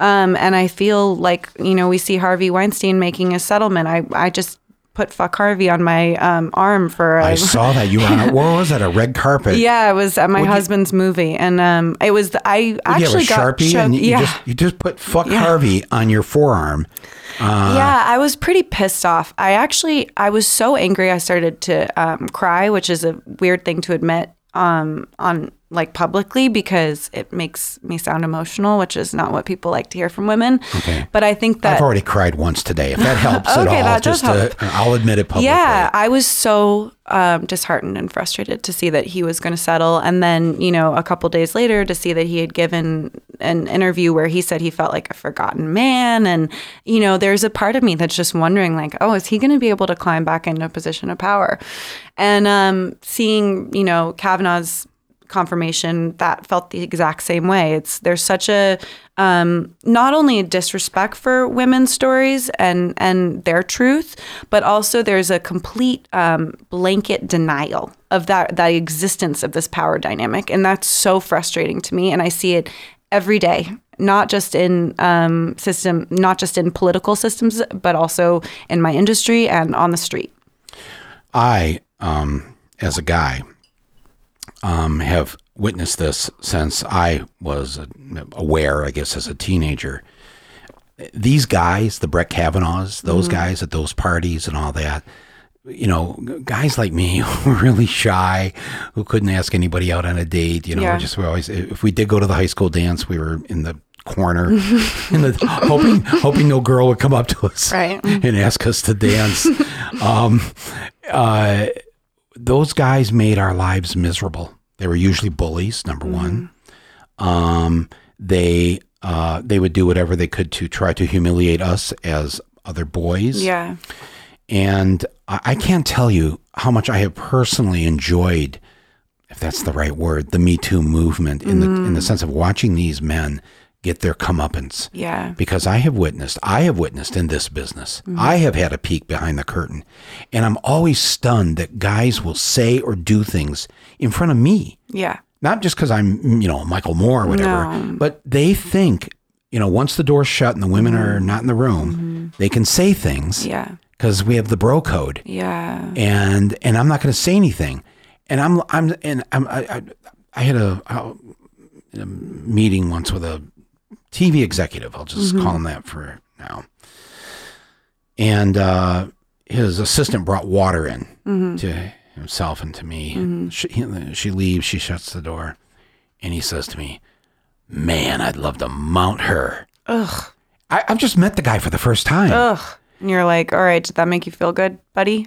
um, and i feel like you know we see harvey weinstein making a settlement i, I just put fuck harvey on my um, arm for a, I saw that you were on a, what was that? A red carpet. [laughs] yeah it was at my you- husband's movie and um, it was the, i You have a actually got sharpie, and you, you yeah just you just put "fuck Harvey" on your forearm. yeah, I was pretty pissed off. I actually, I was so angry, I started to um, cry, which is a weird thing to admit um, on like publicly because it makes me sound emotional, which is not what people like to hear from women. Okay. But I think that I've already cried once today. If that helps at [laughs] Okay, all, that does just to, help. I'll admit it publicly. Yeah, I was so um, disheartened and frustrated to see that he was going to settle. And then, you know, a couple days later to see that he had given an interview where he said he felt like a forgotten man. And, you know, there's a part of me that's just wondering, like, oh, is he going to be able to climb back into a position of power? And um, seeing, you know, Kavanaugh's confirmation that felt the exact same way. It's there's such a um, not only a disrespect for women's stories and and their truth but also there's a complete um, blanket denial of that that existence of this power dynamic. And that's so frustrating to me. And i see it every day not just in um, system not just in political systems but also in my industry and on the street. I, um, as a guy, um, have witnessed this since I was aware, I guess, as a teenager. These guys, the Brett Kavanaughs, those guys at those parties and all that, you know, guys like me [laughs] who were really shy, who couldn't ask anybody out on a date, you know, Yeah. just we always, if we did go to the high school dance, we were in the corner, [laughs] in the, hoping, hoping no girl would come up to us Right. and ask us to dance. [laughs] um, uh, those guys made our lives miserable. They were usually bullies, number one. Um, they uh, they would do whatever they could to try to humiliate us as other boys. yeah And I, I can't tell you how much I have personally enjoyed, if that's the right word, the Me Too movement in the in the sense of watching these men get their comeuppance. Yeah. Because I have witnessed, I have witnessed in this business, mm-hmm. I have had a peek behind the curtain, and I'm always stunned that guys will say or do things in front of me, yeah. Not just because I'm, you know, Michael Moore or whatever, No. but they think, you know, once the door's shut and the women are mm-hmm. not in the room, mm-hmm. they can say things yeah. because we have the bro code, yeah. And and I'm not going to say anything, and I'm I'm and I'm I, I, I had a, a meeting once with a TV executive. I'll just mm-hmm. call him that for now. And uh, his assistant brought water in mm-hmm. to himself and to me. Mm-hmm. She, he- she leaves. She shuts the door, and he says to me, "Man, I'd love to mount her." ugh I, I've just met the guy for the first time. Ugh. And you're like, all right, did that make you feel good, buddy?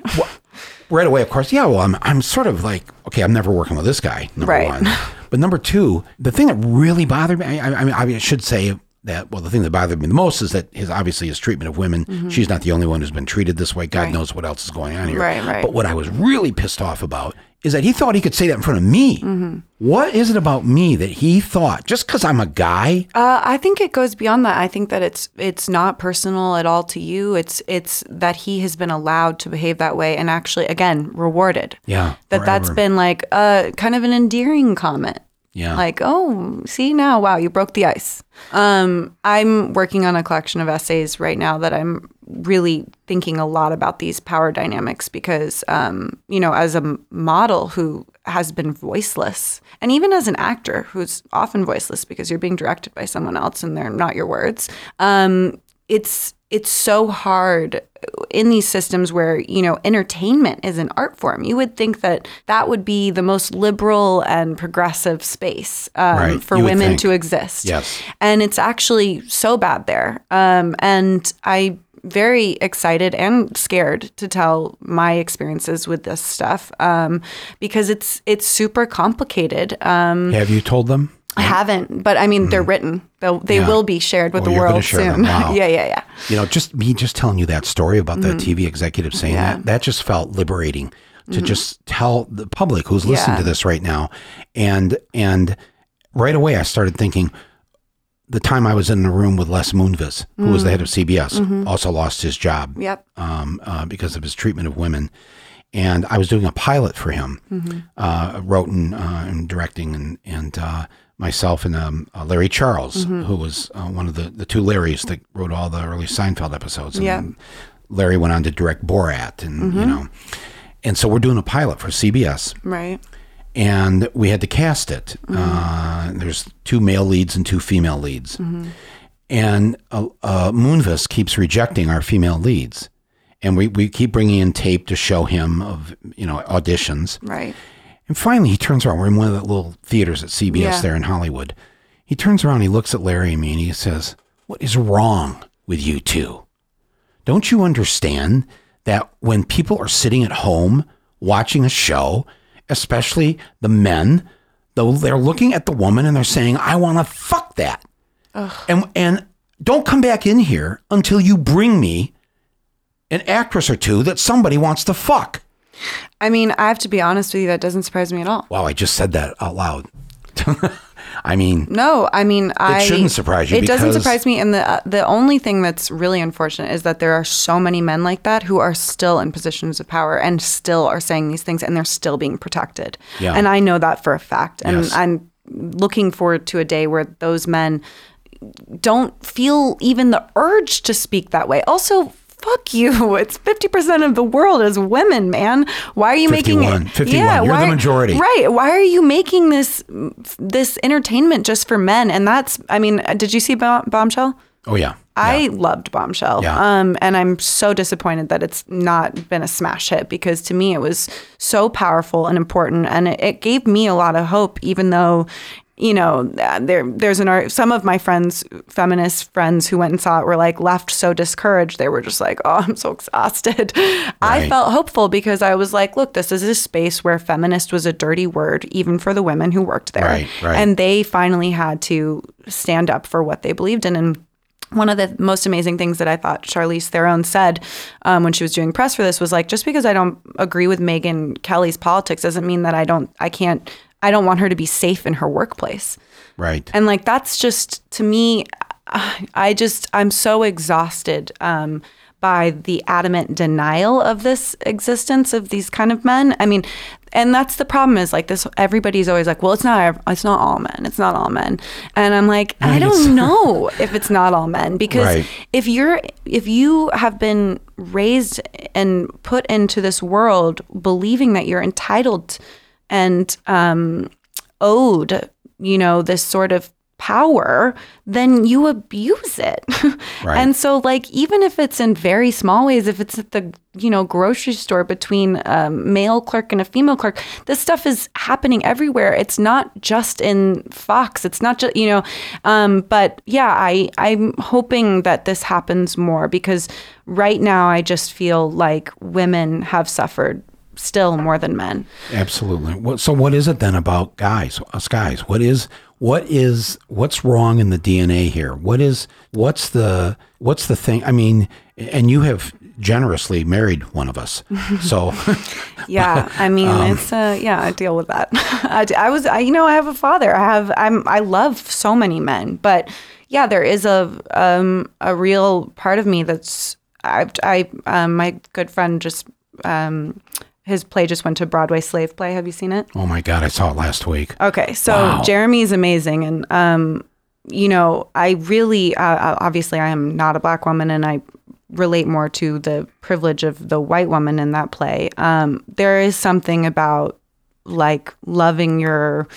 right away, of course. Yeah, well, I'm I'm sort of like, okay, I'm never working with this guy. Number Right. one, [laughs] but number two, the thing that really bothered me, I, I, mean, I should say that. Well, the thing that bothered me the most is that his obviously his treatment of women. She's not the only one who's been treated this way. God Mm-hmm. Right. knows what else is going on here. Right, right. But what I was really pissed off about is that he thought he could say that in front of me. Mm-hmm. What is it about me that he thought just because I'm a guy? Uh, I think it goes beyond that. I think that it's it's not personal at all to you. It's it's that he has been allowed to behave that way and actually again rewarded. Yeah, That that's forever. been like uh kind of an endearing comment. Yeah. Like, oh, see now, wow, you broke the ice. Um, I'm working on a collection of essays right now that I'm really thinking a lot about these power dynamics because, um, you know, as a model who has been voiceless, and even as an actor who's often voiceless because you're being directed by someone else and they're not your words, um, it's it's so hard in these systems where you know entertainment is an art form. You would think that that would be the most liberal and progressive space um, Right, for you women to exist. Yes. and it's actually so bad there. Um, and i very excited and scared to tell my experiences with this stuff um, because it's it's super complicated. Um, Have you told them? I haven't, but I mean, they're written. They'll, they Mm-hmm. Yeah. will be shared with Oh, the world soon. Wow. [laughs] yeah, yeah, yeah. You know, just me just telling you that story about the TV executive saying Mm-hmm. Yeah. Mm-hmm. that, that just felt liberating to just tell the public who's listening Yeah. to this right now. And and right away I started thinking the time I was in the room with Les Moonves, who was the head of CBS, Mm-hmm. also lost his job Yep. um, uh, because of his treatment of women. And I was doing a pilot for him, uh, wrote and, uh, and directing, and, and uh, myself and um, uh, Larry Charles, who was uh, one of the, the two Larrys that wrote all the early Seinfeld episodes. And Yeah. Larry went on to direct Borat, and you know, and so we're doing a pilot for CBS, Right. and we had to cast it. Uh, there's two male leads and two female leads, and uh, uh, Moonves keeps rejecting our female leads, and we, we keep bringing in tape to show him of you know auditions, Right. And finally he turns around. We're in one of the little theaters at CBS Yeah. there in Hollywood. He turns around, he looks at Larry and me, and he says, "What is wrong with you two? Don't you understand that when people are sitting at home watching a show, especially the men, though they're looking at the woman and they're saying, "I want to fuck that," and and don't come back in here until you bring me an actress or two that somebody wants to fuck. I mean, I have to be honest with you, that doesn't surprise me at all. Wow, I just said that out loud. [laughs] I mean, No, I mean, I shouldn't surprise you It doesn't surprise me, and the uh, the only thing that's really unfortunate is that there are so many men like that who are still in positions of power and still are saying these things, and they're still being protected. Yeah. And I know that for a fact, and Yes. I'm looking forward to a day where those men don't feel even the urge to speak that way. Also. Fuck you. [laughs] It's 50% of the world is women, man. Why are you 51. making it? 51. You're the majority. Right. Why are you making this this entertainment just for men? And that's I mean, did you see Bomb- Bombshell? oh yeah, I loved Bombshell. Yeah. Um, and I'm so disappointed that it's not been a smash hit because to me it was so powerful and important, and it, it gave me a lot of hope, even though. You know, uh, there there's an art. Some of my friends, feminist friends who went and saw it, were like left so discouraged. They were just like, "Oh, I'm so exhausted." [laughs] I felt hopeful because I was like, "Look, this is a space where feminist was a dirty word, even for the women who worked there." Right, right. And they finally had to stand up for what they believed in, and one of the most amazing things that I thought Charlize Theron said um, when she was doing press for this was like, just because I don't agree with Megyn Kelly's politics doesn't mean that I don't, I can't, I don't want her to be safe in her workplace. right. And like, that's just to me, I- just, I'm so exhausted um, by the adamant denial of this existence of these kind of men. I mean, and that's the problem is like this, everybody's always like, well, it's not, it's not all men. It's not all men. And I'm like, I don't know if it's not all men because Right. if you're, if you have been raised and put into this world believing that you're entitled and um, owed, you know, this sort of power, then you abuse it. [laughs] Right. And so, like, even if it's in very small ways, if it's at the, you know, grocery store between a male clerk and a female clerk, this stuff is happening everywhere. It's not just in Fox. It's not just, you know, um, but yeah, I, I'm hoping that this happens more because right now I just feel like women have suffered still more than men. Absolutely. What, so what is it then about guys, us guys? What is what is what's wrong in the DNA here? What is what's the what's the thing? I mean, and you have generously married one of us. [laughs] So Yeah, [laughs] I mean, Um, it's uh, yeah, I deal with that. [laughs] I, I was, I, you know, I have a father. I have, I'm, I love so many men, but yeah, there is a um a real part of me that's I, I, um, my good friend just um, his play just went to Broadway Slave Play. Have you seen it? oh my god, I saw it last week. Okay, so Wow. is amazing, and um, you know, I really, uh, obviously, I am not a black woman, and I relate more to the privilege of the white woman in that play. Um, there is something about like loving your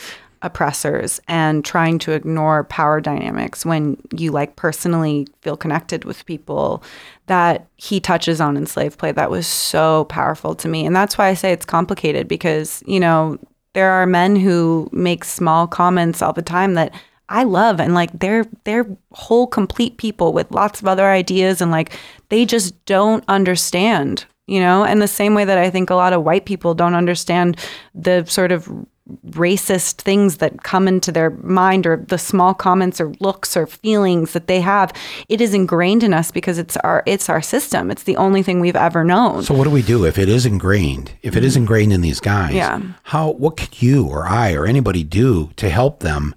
oppressors and trying to ignore power dynamics when you like personally feel connected with people that he touches on in slave play that was so powerful to me and that's why i say it's complicated because you know there are men who make small comments all the time that I love and like they're they're whole complete people with lots of other ideas and like they just don't understand, you know? And the same way that I think a lot of white people don't understand the sort of racist things that come into their mind or the small comments or looks or feelings that they have it is ingrained in us because it's our it's our system it's the only thing we've ever known So what do we do if it is ingrained? If it is mm-hmm. ingrained in these guys, Yeah. how what could you or I or anybody do to help them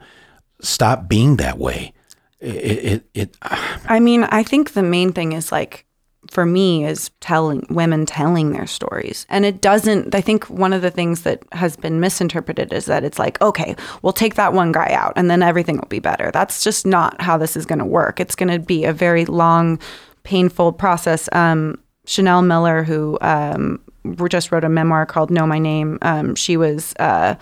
stop being that way? It it, it ah. I mean, I think the main thing is like for me is telling women telling their stories. And it doesn't I think one of the things that has been misinterpreted is that it's like, okay, we'll take that one guy out and then everything will be better. That's just not how this is going to work. It's going to be a very long painful process. Um Chanel Miller who um just wrote a memoir called Know My Name. Um, she was uh,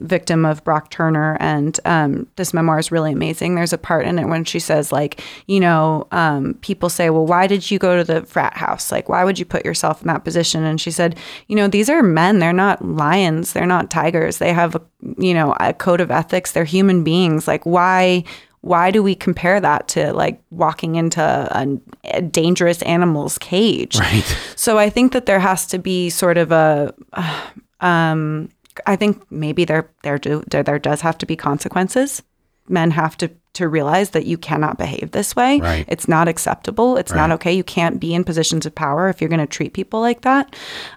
victim of Brock Turner, and um, this memoir is really amazing. There's a part in it when she says, like, you know, um, people say, well, why did you go to the frat house? Like, why would you put yourself in that position? And she said, you know, these are men. They're not lions. They're not tigers. They have, a, you know, a code of ethics. They're human beings. Like, why? Why do we compare that to like walking into a, a dangerous animal's cage? right. So I think that there has to be sort of a, [sighs] um, I think maybe there there do there, there does have to be consequences. Men have to to realize that you cannot behave this way. Right. It's not acceptable. It's not okay. You can't be in positions of power if you're going to treat people like that.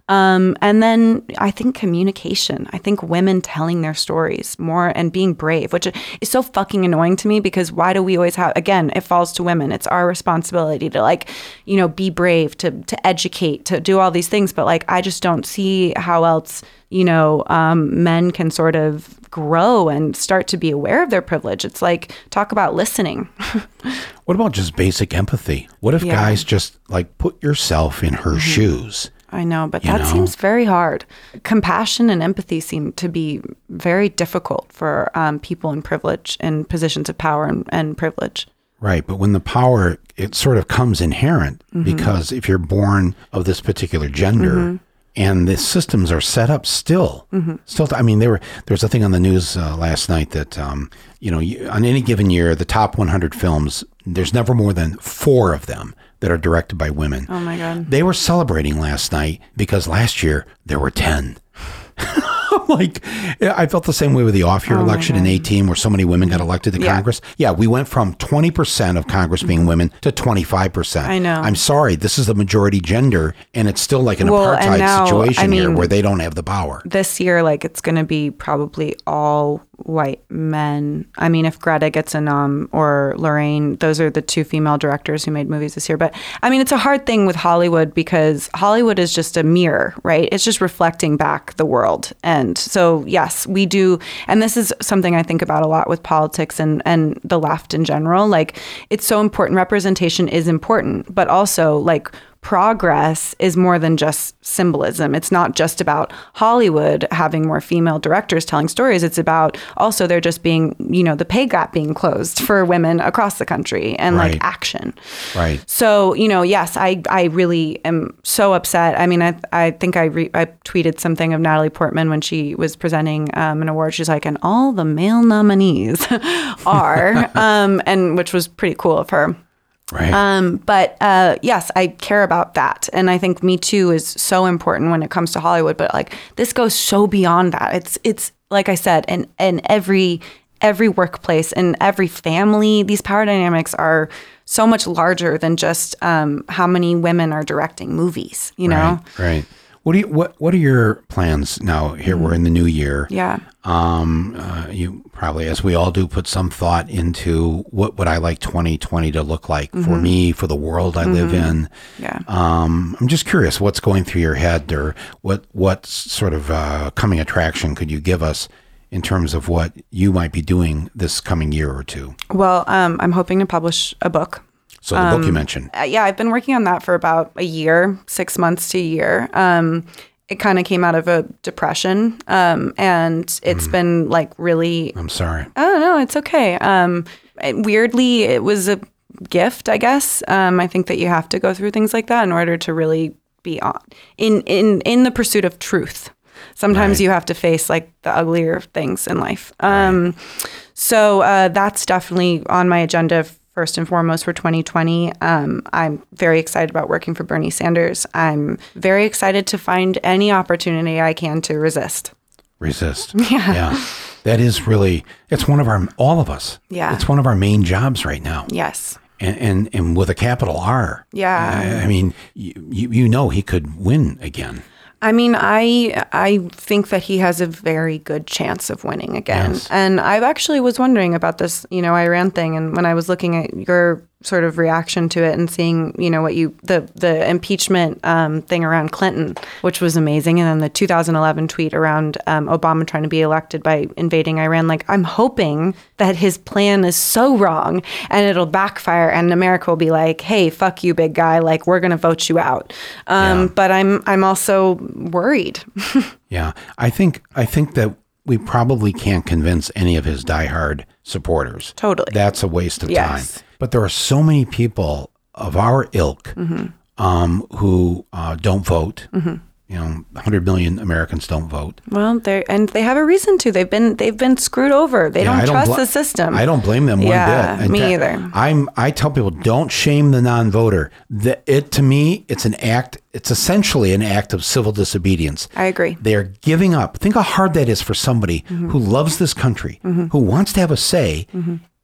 Um, and then I think communication. I think women telling their stories more and being brave, which is so fucking annoying to me because why do we always have? Again, it falls to women. It's our responsibility to like, you know, be brave, to to educate, to do all these things. But like, I just don't see how else you know um, men can sort of grow and start to be aware of their privilege. It's like talk about listening. [laughs] What about just basic empathy? What if Yeah. Mm-hmm. guys just like put yourself in her shoes? I know, but You that know? seems very hard. Compassion and empathy seem to be very difficult for um, people in privilege and positions of power and, and privilege. Right, but when the power it sort of comes inherent Mm-hmm. because if you're born of this particular gender and the systems are set up still, Mm-hmm. still. I mean, there were there was a thing on the news uh, last night that um, you know you, on any given year the top 100 films there's never more than four of them that are directed by women. Oh my God. They were celebrating last night because last year there were 10. [laughs] [laughs] like, I felt the same way with the off year Oh election in 18, where so many women got elected to Yeah. Congress. Yeah, we went from 20% of Congress being women to 25%. I know. I'm sorry, this is the majority gender, and it's still like an Well, apartheid now, situation I here where they don't have the power. This year, like it's going to be probably all white men. I mean, if Greta gets a nom or Lorene, those are the two female directors who made movies this year. But I mean, it's a hard thing with Hollywood because Hollywood is just a mirror, right? It's just reflecting back the world. And so, yes, we do. And this is something I think about a lot with politics and, and the left in general. Like, it's so important. Representation is important, but also, like, progress is more than just symbolism. It's not just about Hollywood having more female directors telling stories. It's about also there just being, you know, the pay gap being closed for women across the country and Right. like action. Right. So, you know, yes, I, I really am so upset. I mean, I, I think I, re, I tweeted something of Natalie Portman when she was presenting um, an award. She's like, and all the male nominees [laughs] are, [laughs] um, and which was pretty cool of her. Right. Um, but uh, yes, I care about that, and I think Me Too is so important when it comes to Hollywood. But like this goes so beyond that. It's it's like I said, in in every every workplace and every family, these power dynamics are so much larger than just um, how many women are directing movies. You know? Right. Right. What do you what What are your plans now? Here we're in the new year. Yeah. Um, uh, you probably, as we all do, put some thought into what would I like 2020 to look like for me, for the world I live in. Yeah. Um, I'm just curious, what's going through your head, or what what sort of uh, coming attraction could you give us in terms of what you might be doing this coming year or two? Well, um, I'm hoping to publish a book. So the book you mentioned, uh, yeah, I've been working on that for about a year, six months to a year. Um, it kind of came out of a depression, um, and it's been like really. I'm sorry. Oh no, it's okay. Um, it- weirdly, it was a gift, I guess. Um, I think that you have to go through things like that in order to really be on in in in the pursuit of truth. Sometimes Right. you have to face like the uglier things in life. Um, so uh, that's definitely on my agenda first and foremost for 2020. Um, I'm very excited about working for Bernie Sanders. I'm very excited to find any opportunity I can to resist. resist. [laughs] Yeah. That is really, it's one of our, all of us. Yeah. It's one of our main jobs right now. Yes. And, and, and with a capital R. Yeah. I, I mean, you you know he could win again. I mean, I I think that he has a very good chance of winning again. Yes. And I actually was wondering about this, you know, Iran thing and when I was looking at your sort of reaction to it and seeing, you know, what you the the impeachment um, thing around Clinton, which was amazing, and then the 2011 tweet around um, Obama trying to be elected by invading Iran. Like, I'm hoping that his plan is so wrong and it'll backfire, and America will be like, "Hey, fuck you, big guy! Like, we're gonna vote you out." Um, Yeah. But I'm I'm also worried. [laughs] Yeah, I think I think that we probably can't convince any of his diehard supporters. Totally. that's a waste of Yes. time. But there are so many people of our ilk Mm-hmm. um, who uh, don't vote. You know, 100 million Americans don't vote. Well, they and they have a reason to. They've been they've been screwed over. They Yeah, don't I trust bl- the system. I don't blame them one Yeah, bit. In me fact, either. I'm I tell people don't shame the non-voter. The, it to me, it's an act. It's essentially an act of civil disobedience. I agree. They're giving up. Think how hard that is for somebody Mm-hmm. who loves this country, who wants to have a say,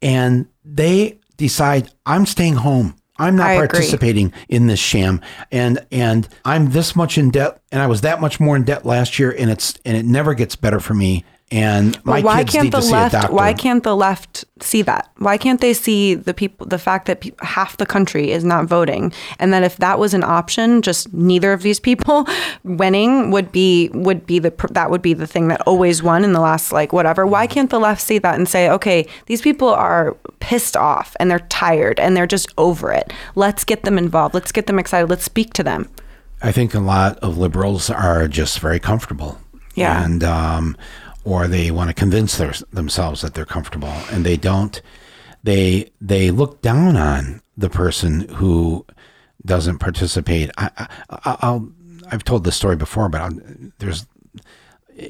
and they decide, I'm staying home. I'm not I agree. participating in this sham, and and I'm this much in debt, and I was that much more in debt last year, and it's and it never gets better for me. And my why kids can't need the to see a left? doctor. Why can't the left see that? Why can't they see the people? The fact that pe- half the country is not voting, and that if that was an option, just neither of these people [laughs] winning would be would be the that would be the thing that always won in the last like whatever. Why can't the left see that and say, okay, these people are pissed off and they're tired and they're just over it. Let's get them involved. Let's get them excited. Let's speak to them. I think a lot of liberals are just very comfortable. Yeah. And um, or they want to convince their, themselves that they're comfortable, and they don't. They they look down on the person who doesn't participate. I, I, I'll I've told this story before, but I'll, there's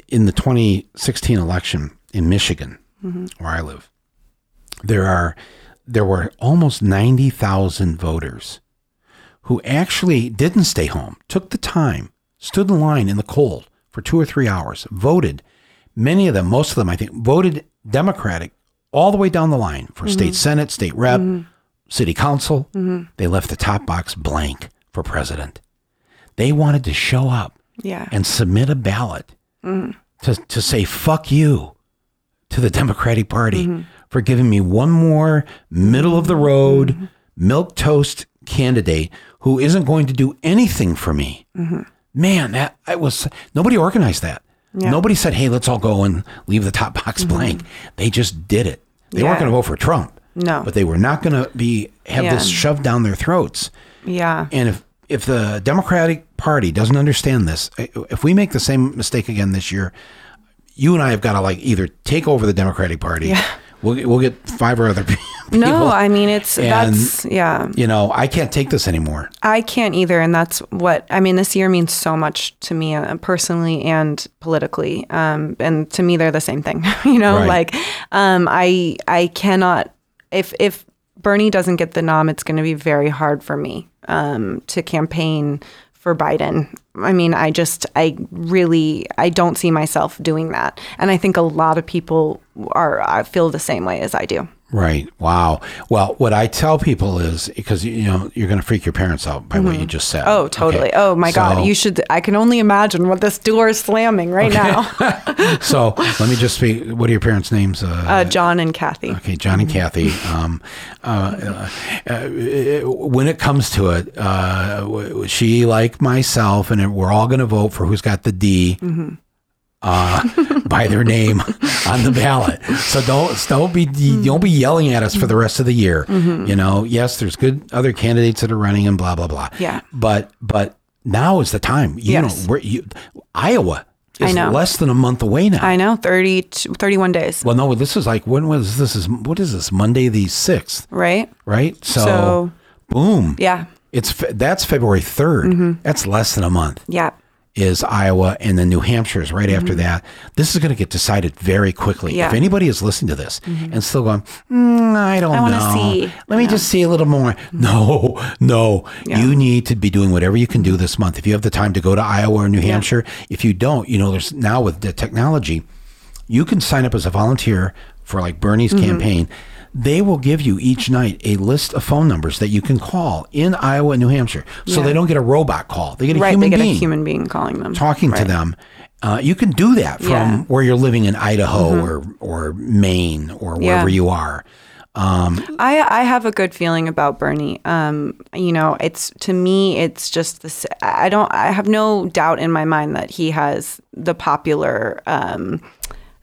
in the 2016 election in Michigan, mm-hmm. where I live, there are there were almost 90,000 voters who actually didn't stay home, took the time, stood in line in the cold for two or three hours, voted. Many of them, most of them, I think, voted Democratic all the way down the line for state mm-hmm. senate, state rep, mm-hmm. city council. Mm-hmm. They left the top box blank for president. They wanted to show up Yeah. and submit a ballot mm. to, to say, fuck you to the Democratic Party for giving me one more middle of the road, milk toast candidate who isn't going to do anything for me. Man, that I was nobody organized that. Nobody said, "Hey, let's all go and leave the top box mm-hmm. blank." They just did it. They weren't going to vote for Trump. No. but they were not going to be have this shoved down their throats. Yeah. And if if the Democratic Party doesn't understand this, if we make the same mistake again this year, you and I have got to like either take over the Democratic Party. Yeah. We'll we'll get five or other [laughs] people. No, I mean it's And- that's yeah. you know, I can't take this anymore. I can't either, and that's what I mean. This year means so much to me uh, personally and politically, um, and to me they're the same thing. [laughs] you know, Right. like um, I I cannot if if Bernie doesn't get the nom, it's going to be very hard for me um, to campaign for Biden. I mean, I just I really I don't see myself doing that, and I think a lot of people are I feel the same way as I do. Right. Wow. Well, what I tell people is because you know you're going to freak your parents out by what you just said. Oh, totally. Okay. Oh my So- God. You should, I can only imagine what this door is slamming right now. [laughs] so let me just speak. What are your parents' names? Uh, Uh, John and Kathy. Okay, John and Kathy. Um, uh, uh, uh, when it comes to it, uh, she, like myself, and we're all going to vote for who's got the D uh, by their name [laughs] on the ballot. So don't don't be don't be yelling at us for the rest of the year. You know, yes, there's good other candidates that are running and blah blah blah. Yeah. but but now is the time. You Yes. know, we're, you, Iowa is I know. less than a month away now. I know, 30, 31 days, Well, no, this is like when was this? Is what is this? Monday the sixth, right? right? So, So- boom. Yeah. It's that's February 3rd Mm-hmm. That's less than a month. Yeah. Is Iowa, and then New Hampshire is right after that. This is going to get decided very quickly. Mm-hmm. Yeah. Mm-hmm. If anybody is listening to this and still going, "Mm, I don't I know. see." Let me just see a little more. No, no. Yeah. You need to be doing whatever you can do this month. If you have the time to go to Iowa or New Hampshire, if you don't, you know, there's now with the technology, you can sign up as a volunteer for like Bernie's Mm-hmm. campaign. They will give you each night a list of phone numbers that you can call in Iowa and New Hampshire. So Yeah. they don't get a robot call. They get a right. human They get being a human being calling them. talking to them. Uh, you can do that from Yeah. where you're living in Idaho or, or Maine or wherever Yeah. you are. I I have a good feeling about Bernie. Um, you know, it's to me, it's just this. I don't. I have no doubt in my mind that he has the popular, um,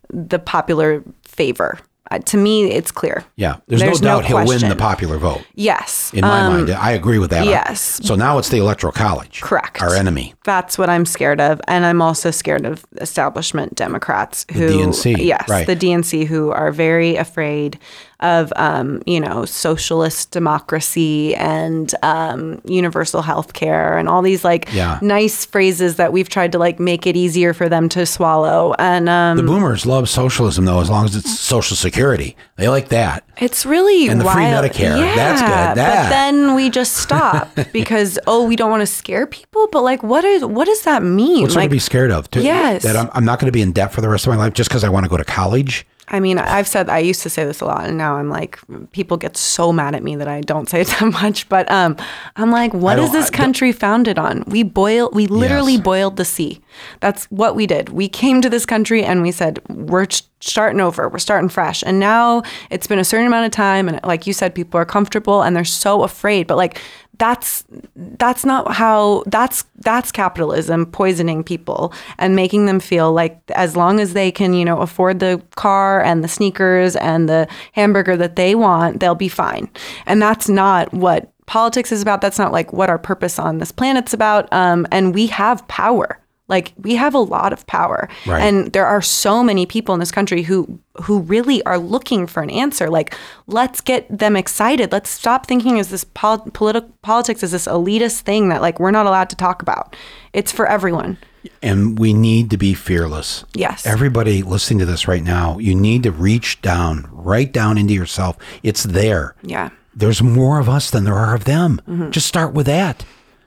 the popular favor. Uh, to me, it's clear. Yeah, there's, There's no no doubt he'll win the popular vote. Yes. In my Um, mind, I agree with that. yes. So now it's the electoral college. Correct. Our enemy. That's what I'm scared of, and I'm also scared of establishment Democrats who, DNC, yes, right. the DNC, who are very afraid of, um, you know, socialist democracy and um, universal health care and all these like Yeah. nice phrases that we've tried to like make it easier for them to swallow. And um, The boomers love socialism, though, as long as it's Social Security. They like that. It's really And the free wild. Medicare. Yeah, That's good. That. But then we just stop [laughs] because oh, we don't want to scare people. But like, what is what does that mean? What's like, to be scared of? To- Yes. That I'm, I'm not going to be in debt for the rest of my life just because I want to go to college? I mean, I've said I used to say this a lot, and now I'm like, people get so mad at me that I don't say it [laughs] that much. But um, I'm like, what is this country founded on? We boil, we literally Yes. boiled the sea. That's what we did. We came to this country and we said, we're ch- starting over, we're starting fresh. And now it's been a certain amount of time, and like you said, people are comfortable and they're so afraid. But like, that's that's not how that's that's capitalism poisoning people and making them feel like as long as they can you know afford the car and the sneakers and the hamburger that they want they'll be fine. And that's not what politics is about. That's not like what our purpose on this planet's about. Um, and we have power like we have a lot of power Right. and there are so many people in this country who who really are looking for an answer like let's get them excited let's stop thinking as this pol- political politics is this elitist thing that like we're not allowed to talk about it's for everyone And we need to be fearless. Yes. Everybody listening to this right now, you need to reach down, right down into yourself. It's there. yeah There's more of us than there are of them. Mm-hmm. Just start with that.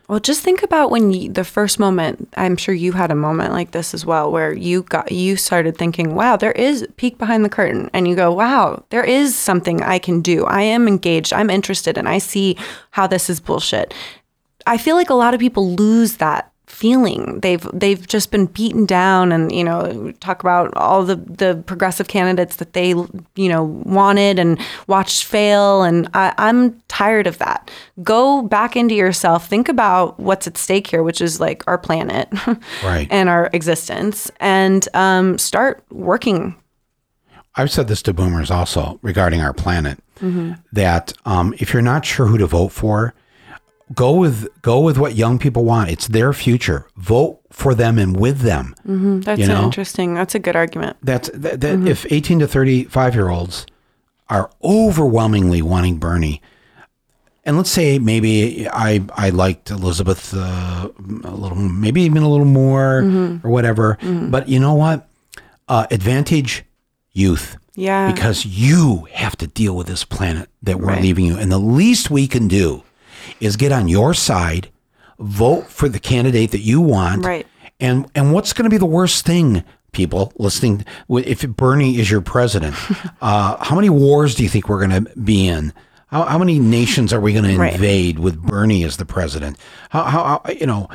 Well, just think about when you, the first moment. I'm sure you had a moment like this as well, where you got you started thinking, "Wow, there is peek behind the curtain," and you go, "Wow, there is something I can do. I am engaged. I'm interested, and I see how this is bullshit." I feel like a lot of people lose that feeling. They've they've just been beaten down, and you know, talk about all the the progressive candidates that they you know wanted and watched fail, and I, I'm tired of that. Go back into yourself. Think about what's at stake here, which is like our planet, [laughs] Right. and our existence, and um, start working. I've said this to boomers also regarding our planet Mm-hmm. that um, if you're not sure who to vote for, go with go with what young people want. It's their future. Vote for them and with them. That's You know? interesting. That's a good argument. That's that, that Mm-hmm. if 18 to 35 year olds are overwhelmingly wanting Bernie, and let's say maybe I I liked Elizabeth uh, a little, maybe even a little more Mm-hmm. or whatever. But you know what? Uh, advantage youth. Yeah. Because you have to deal with this planet that we're Right. leaving you, and the least we can do is get on your side, vote for the candidate that you want, Right. and and what's going to be the worst thing, people listening? If Bernie is your president, [laughs] uh, how many wars do you think we're going to be in? How, how many nations are we going to Right. invade with Bernie as the president? How, how, how you know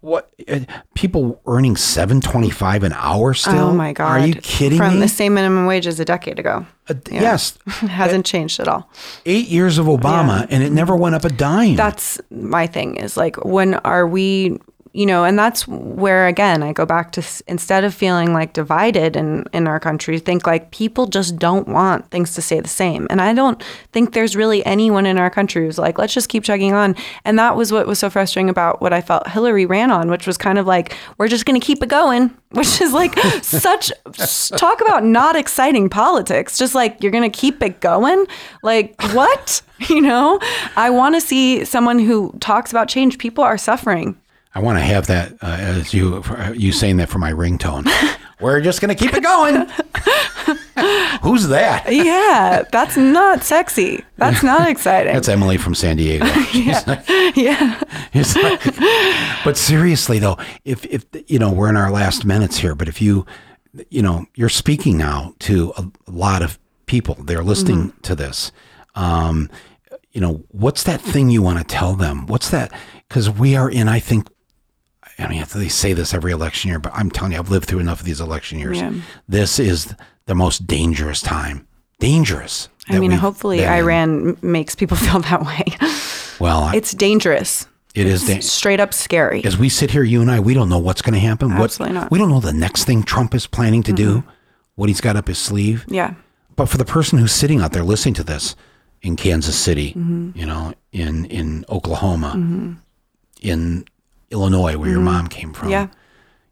what? Uh, people earning seven twenty five an hour still? oh my god! Are you kidding From me? the same minimum wage as a decade ago. Uh, Yes, [laughs] hasn't changed at all. eight years of Obama, and it never went up a dime. that's my thing is like when are we you know and that's where again i go back to instead of feeling like divided in in our country think like people just don't want things to stay the same. And i don't think there's really anyone in our country who's like let's just keep chugging on. And that was what was so frustrating about what i felt hillary ran on which was kind of like we're just going to keep it going [laughs] which is like [laughs] such talk about not exciting politics. Just like you're going to keep it going? Like what? [laughs] You know? I want to see someone who talks about change. People are suffering I want to have that uh, as you you saying that for my ringtone. [laughs] We're just gonna keep it going. [laughs] Who's that? Yeah, that's not sexy. That's not [laughs] exciting. That's Emily from San Diego. She's like- yeah. Like- but seriously though, if if you know we're in our last minutes here, but if you you know you're speaking now to a, lot of people, they're listening to this. Um, you know, what's that thing you want to tell them? What's that? Because we are in, I think. I mean, they say this every election year, but I'm telling you, I've lived through enough of these election years. Yeah. This is the most dangerous time. Dangerous. I mean, hopefully been in. Iran makes people [laughs] feel that way. Well, I- It's dangerous. it is. Dan- Straight up scary. as we sit here, you and I, we don't know what's going to happen. Absolutely what, not. Mm-hmm. We don't know the next thing Trump is planning to do, what he's got up his sleeve. Yeah. But for the person who's sitting out there listening to this in Kansas City, Mm-hmm. you know, in in Oklahoma, in Illinois, where your mom came from, Mm-hmm. Yeah.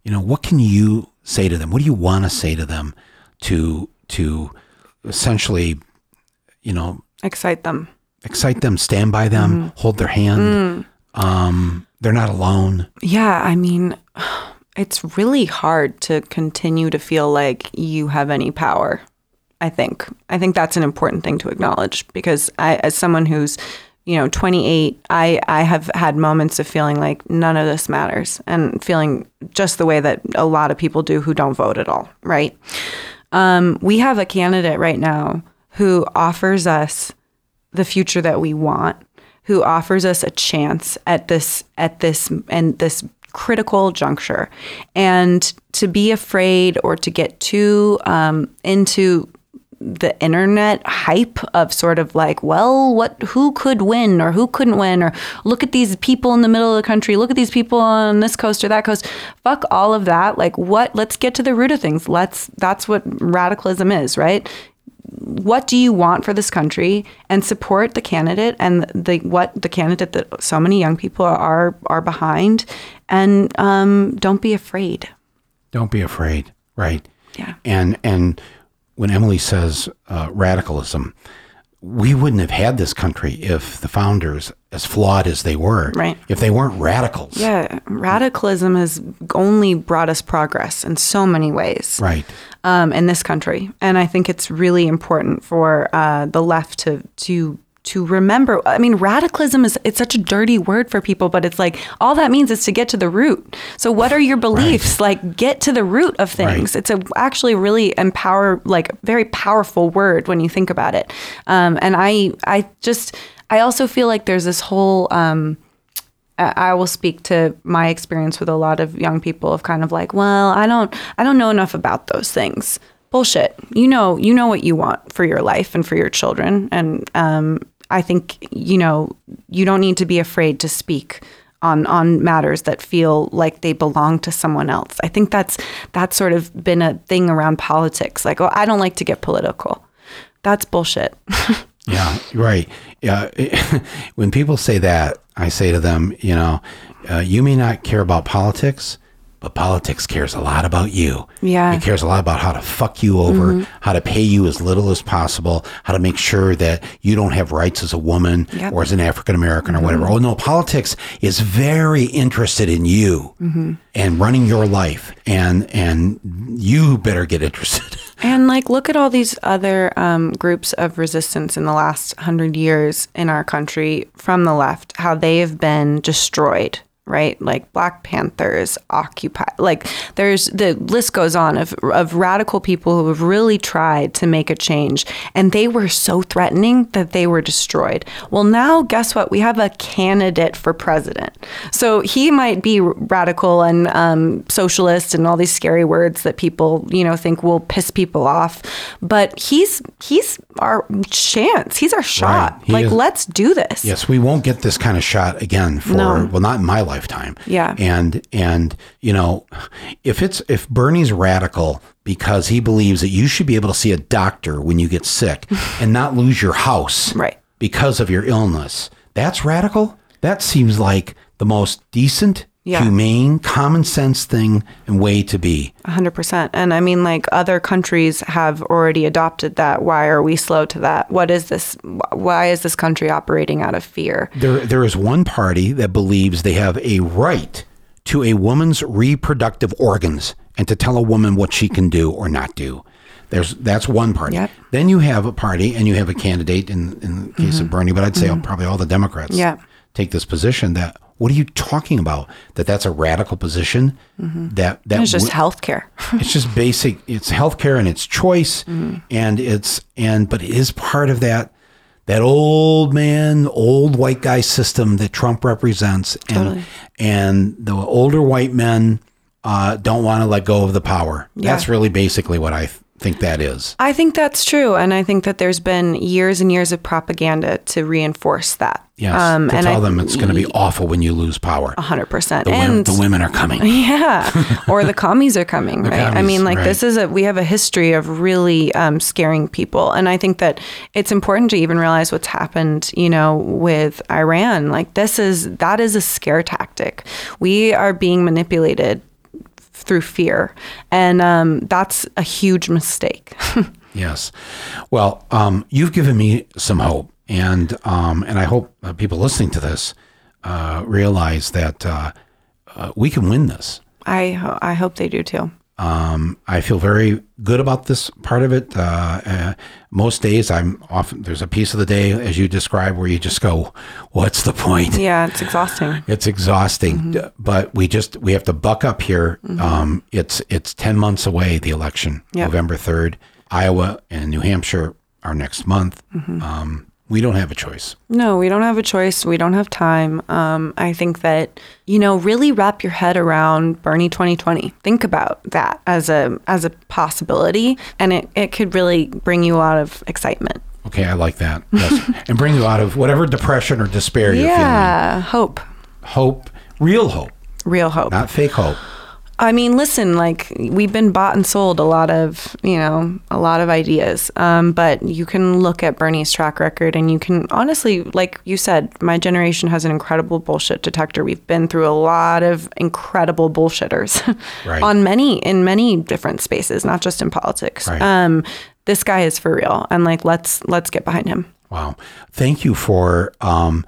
you know, what can you say to them? What do you want to say to them to to essentially, you know, Excite them. excite them, stand by them, Mm-hmm. hold their hand? Mm. Um, they're not alone. Yeah. I mean, [sighs] it's really hard to continue to feel like you have any power. I think. I think that's an important thing to acknowledge because I, as someone who's, you know, 28, I, I have had moments of feeling like none of this matters and feeling just the way that a lot of people do who don't vote at all, right? Um, we have a candidate right now who offers us the future that we want, who offers us a chance at this at this and this critical juncture, and to be afraid or to get too um, into the internet hype of sort of like, well, what who could win or who couldn't win or look at these people in the middle of the country, look at these people on this coast or that coast. Fuck all of that. Like what let's get to the root of things. Let's that's what radicalism is, right? What do you want for this country and support the candidate and the what the candidate that so many young people are are behind and um, don't be afraid. Don't be afraid, right? Yeah. And and when Emily says uh, radicalism, we wouldn't have had this country if the founders, as flawed as they were, Right. if they weren't radicals, Yeah, radicalism has only brought us progress in so many ways right? um, in this country, and I think it's really important for uh, the left to to to remember. I mean, radicalism is it's such a dirty word for people, but it's like all that means is to get to the root. So, what are your beliefs? Like, get to the root of things. Right. It's a actually really empower, like very powerful word when you think about it. Um, and I I just I also feel like there's this whole. Um, I I will speak to my experience with a lot of young people of kind of like, well, I don't I don't know enough about those things. Bullshit. You know, you know what you want for your life and for your children, and um, I think you know you don't need to be afraid to speak on on matters that feel like they belong to someone else. I think that's that's sort of been a thing around politics. Like, oh, I don't like to get political. That's bullshit. [laughs] Yeah, right. Yeah, [laughs] when people say that, I say to them, you know, uh, you may not care about politics, but politics cares a lot about you. Yeah. Mm-hmm. It cares a lot about how to fuck you over, how to pay you as little as possible, how to make sure that you don't have rights as a woman Yep. or as an African American or whatever. Oh, no, politics is very interested in you and running your life. And, and you better get interested. [laughs] And like, look at all these other um, groups of resistance in the last hundred years in our country from the left, how they have been destroyed, right? Like Black Panthers, Occupy. Like, there's the list goes on of of radical people who have really tried to make a change, and they were so threatening that they were destroyed. Well, now guess what? We have a candidate for president, so he might be radical and um, socialist and all these scary words that people you know think will piss people off, but he's he's our chance. He's our shot. Right. He Like, is- let's do this. Yes, we won't get this kind of shot again for No. well, not in my lifetime. Yeah. and and you know, if it's if Bernie's radical because he believes that you should be able to see a doctor when you get sick [laughs] and not lose your house, Right. because of your illness, that's radical. That seems like the most decent, Yeah. humane, common sense thing and way to be. A hundred percent. And I mean, like other countries have already adopted that. Why are we slow to that? What is this? Why is this country operating out of fear? There, there is one party that believes they have a right to a woman's reproductive organs and to tell a woman what she can do or not do. There's that's one party. Yep. Then you have a party and you have a candidate in in the case of Bernie, but I'd say probably all the Democrats Mm-hmm. Take this position that what are you talking about? That that's a radical position. That that It's just wo- healthcare. [laughs] it's just basic it's healthcare and it's choice Mm-hmm. and it's and but it is part of that that old man old white guy system that trump represents and Totally. and the older white men uh, don't want to let go of the power that's really basically what i think that is I think that's true. And I think that there's been years and years of propaganda to reinforce that. yes Um, to and tell I- them it's going to be awful when you lose power 100%. the, women, and the women are coming [laughs] Yeah, [laughs] or the commies are coming, right? I mean, like right. this is a we have a history of really um, scaring people, and I think that it's important to even realize what's happened, you know, with Iran. Like this is that is a scare tactic. We are being manipulated through fear, and um, that's a huge mistake. [laughs] Yes. Well, um, you've given me some hope, and um, and I hope uh, people listening to this uh, realize that uh, uh, we can win this. I ho- I hope they do too. Um, I feel very good about this part of it. Uh, uh, most days, I'm often there's a piece of the day, as you describe, where you just go, "What's the point?" [laughs] Yeah, it's exhausting. It's exhausting, Mm-hmm. But we just we have to buck up here. Um, it's it's ten months away. The election, Yep. November third. Iowa and New Hampshire are next month. Mm-hmm. Um, we don't have a choice. No, we don't have a choice. We don't have time. Um, I think that you know, really wrap your head around Bernie 2020. Think about that as a as a possibility, and it it could really bring you a lot of excitement. Okay, I like that. Yes, [laughs] and bring you out of whatever depression or despair you're feeling. Yeah, hope. Hope, real hope, real hope. not fake hope. I mean, listen, like we've been bought and sold a lot of, you know, a lot of ideas. Um, but you can look at Bernie's track record and you can honestly, like you said, my generation has an incredible bullshit detector. We've been through a lot of incredible bullshitters [laughs] Right. on many, in many different spaces, not just in politics. Right. Um, this guy is for real. And like, let's, let's get behind him. Wow. Thank you for um,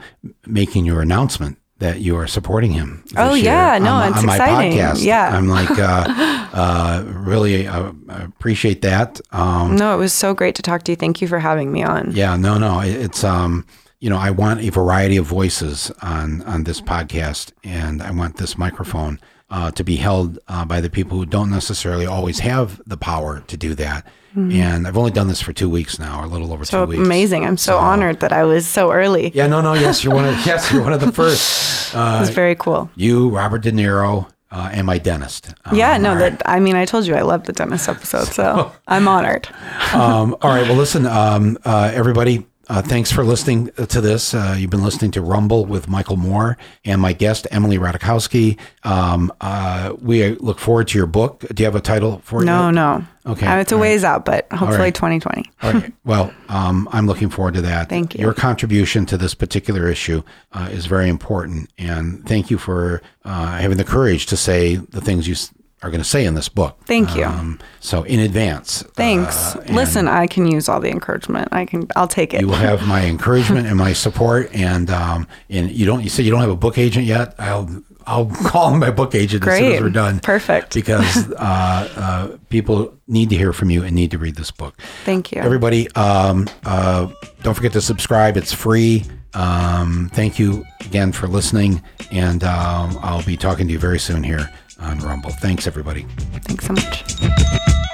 making your announcement that you are supporting him. Oh, year yeah. No, on, it's on my exciting. podcast. Yeah. I'm like, uh, [laughs] uh, really uh, appreciate that. Um, No, it was so great to talk to you. Thank you for having me on. yeah, no, no. it- It's, um, you know, I want a variety of voices on, on this podcast, and I want this microphone uh, to be held uh, by the people who don't necessarily always have the power to do that. And I've only done this for two weeks now, or a little over Mm-hmm. So two weeks. amazing. I'm so, honored that I was so early. Yeah, no, no. Yes, you're one of [laughs] yes, you're one of the first. Uh, [laughs] It was very cool. you, Robert De Niro, uh, and my dentist. Um, Yeah, no, right. that I mean, I told you I love the dentist episode, so [laughs] I'm honored. um, all right. Well, listen, um, uh, everybody. Uh, thanks for listening to this. Uh, you've been listening to Rumble with Michael Moore and my guest Emily Ratajkowski. Um, uh, we look forward to your book. Do you have a title for it? No, yet? no. Okay, Uh, it's a all right. ways out, but hopefully right. 2020. All right. [laughs] Well, um, I'm looking forward to that. Thank you. Your contribution to this particular issue uh, is very important, and thank you for uh, having the courage to say the things you are going to say in this book. Thank you. Um, so, in advance, Thanks. uh, Listen, I can use all the encouragement. I can. I'll take it. You will have my [laughs] encouragement and my support, and um, and you don't. You said you don't have a book agent yet. I'll I'll [laughs] call my book agent as soon as we're done. Perfect. Because [laughs] uh, uh, people need to hear from you and need to read this book. Thank you. Everybody, um, uh, don't forget to subscribe. It's free. Um, thank you again for listening, and um, I'll be talking to you very soon here on Rumble. Thanks, everybody. Thanks so much.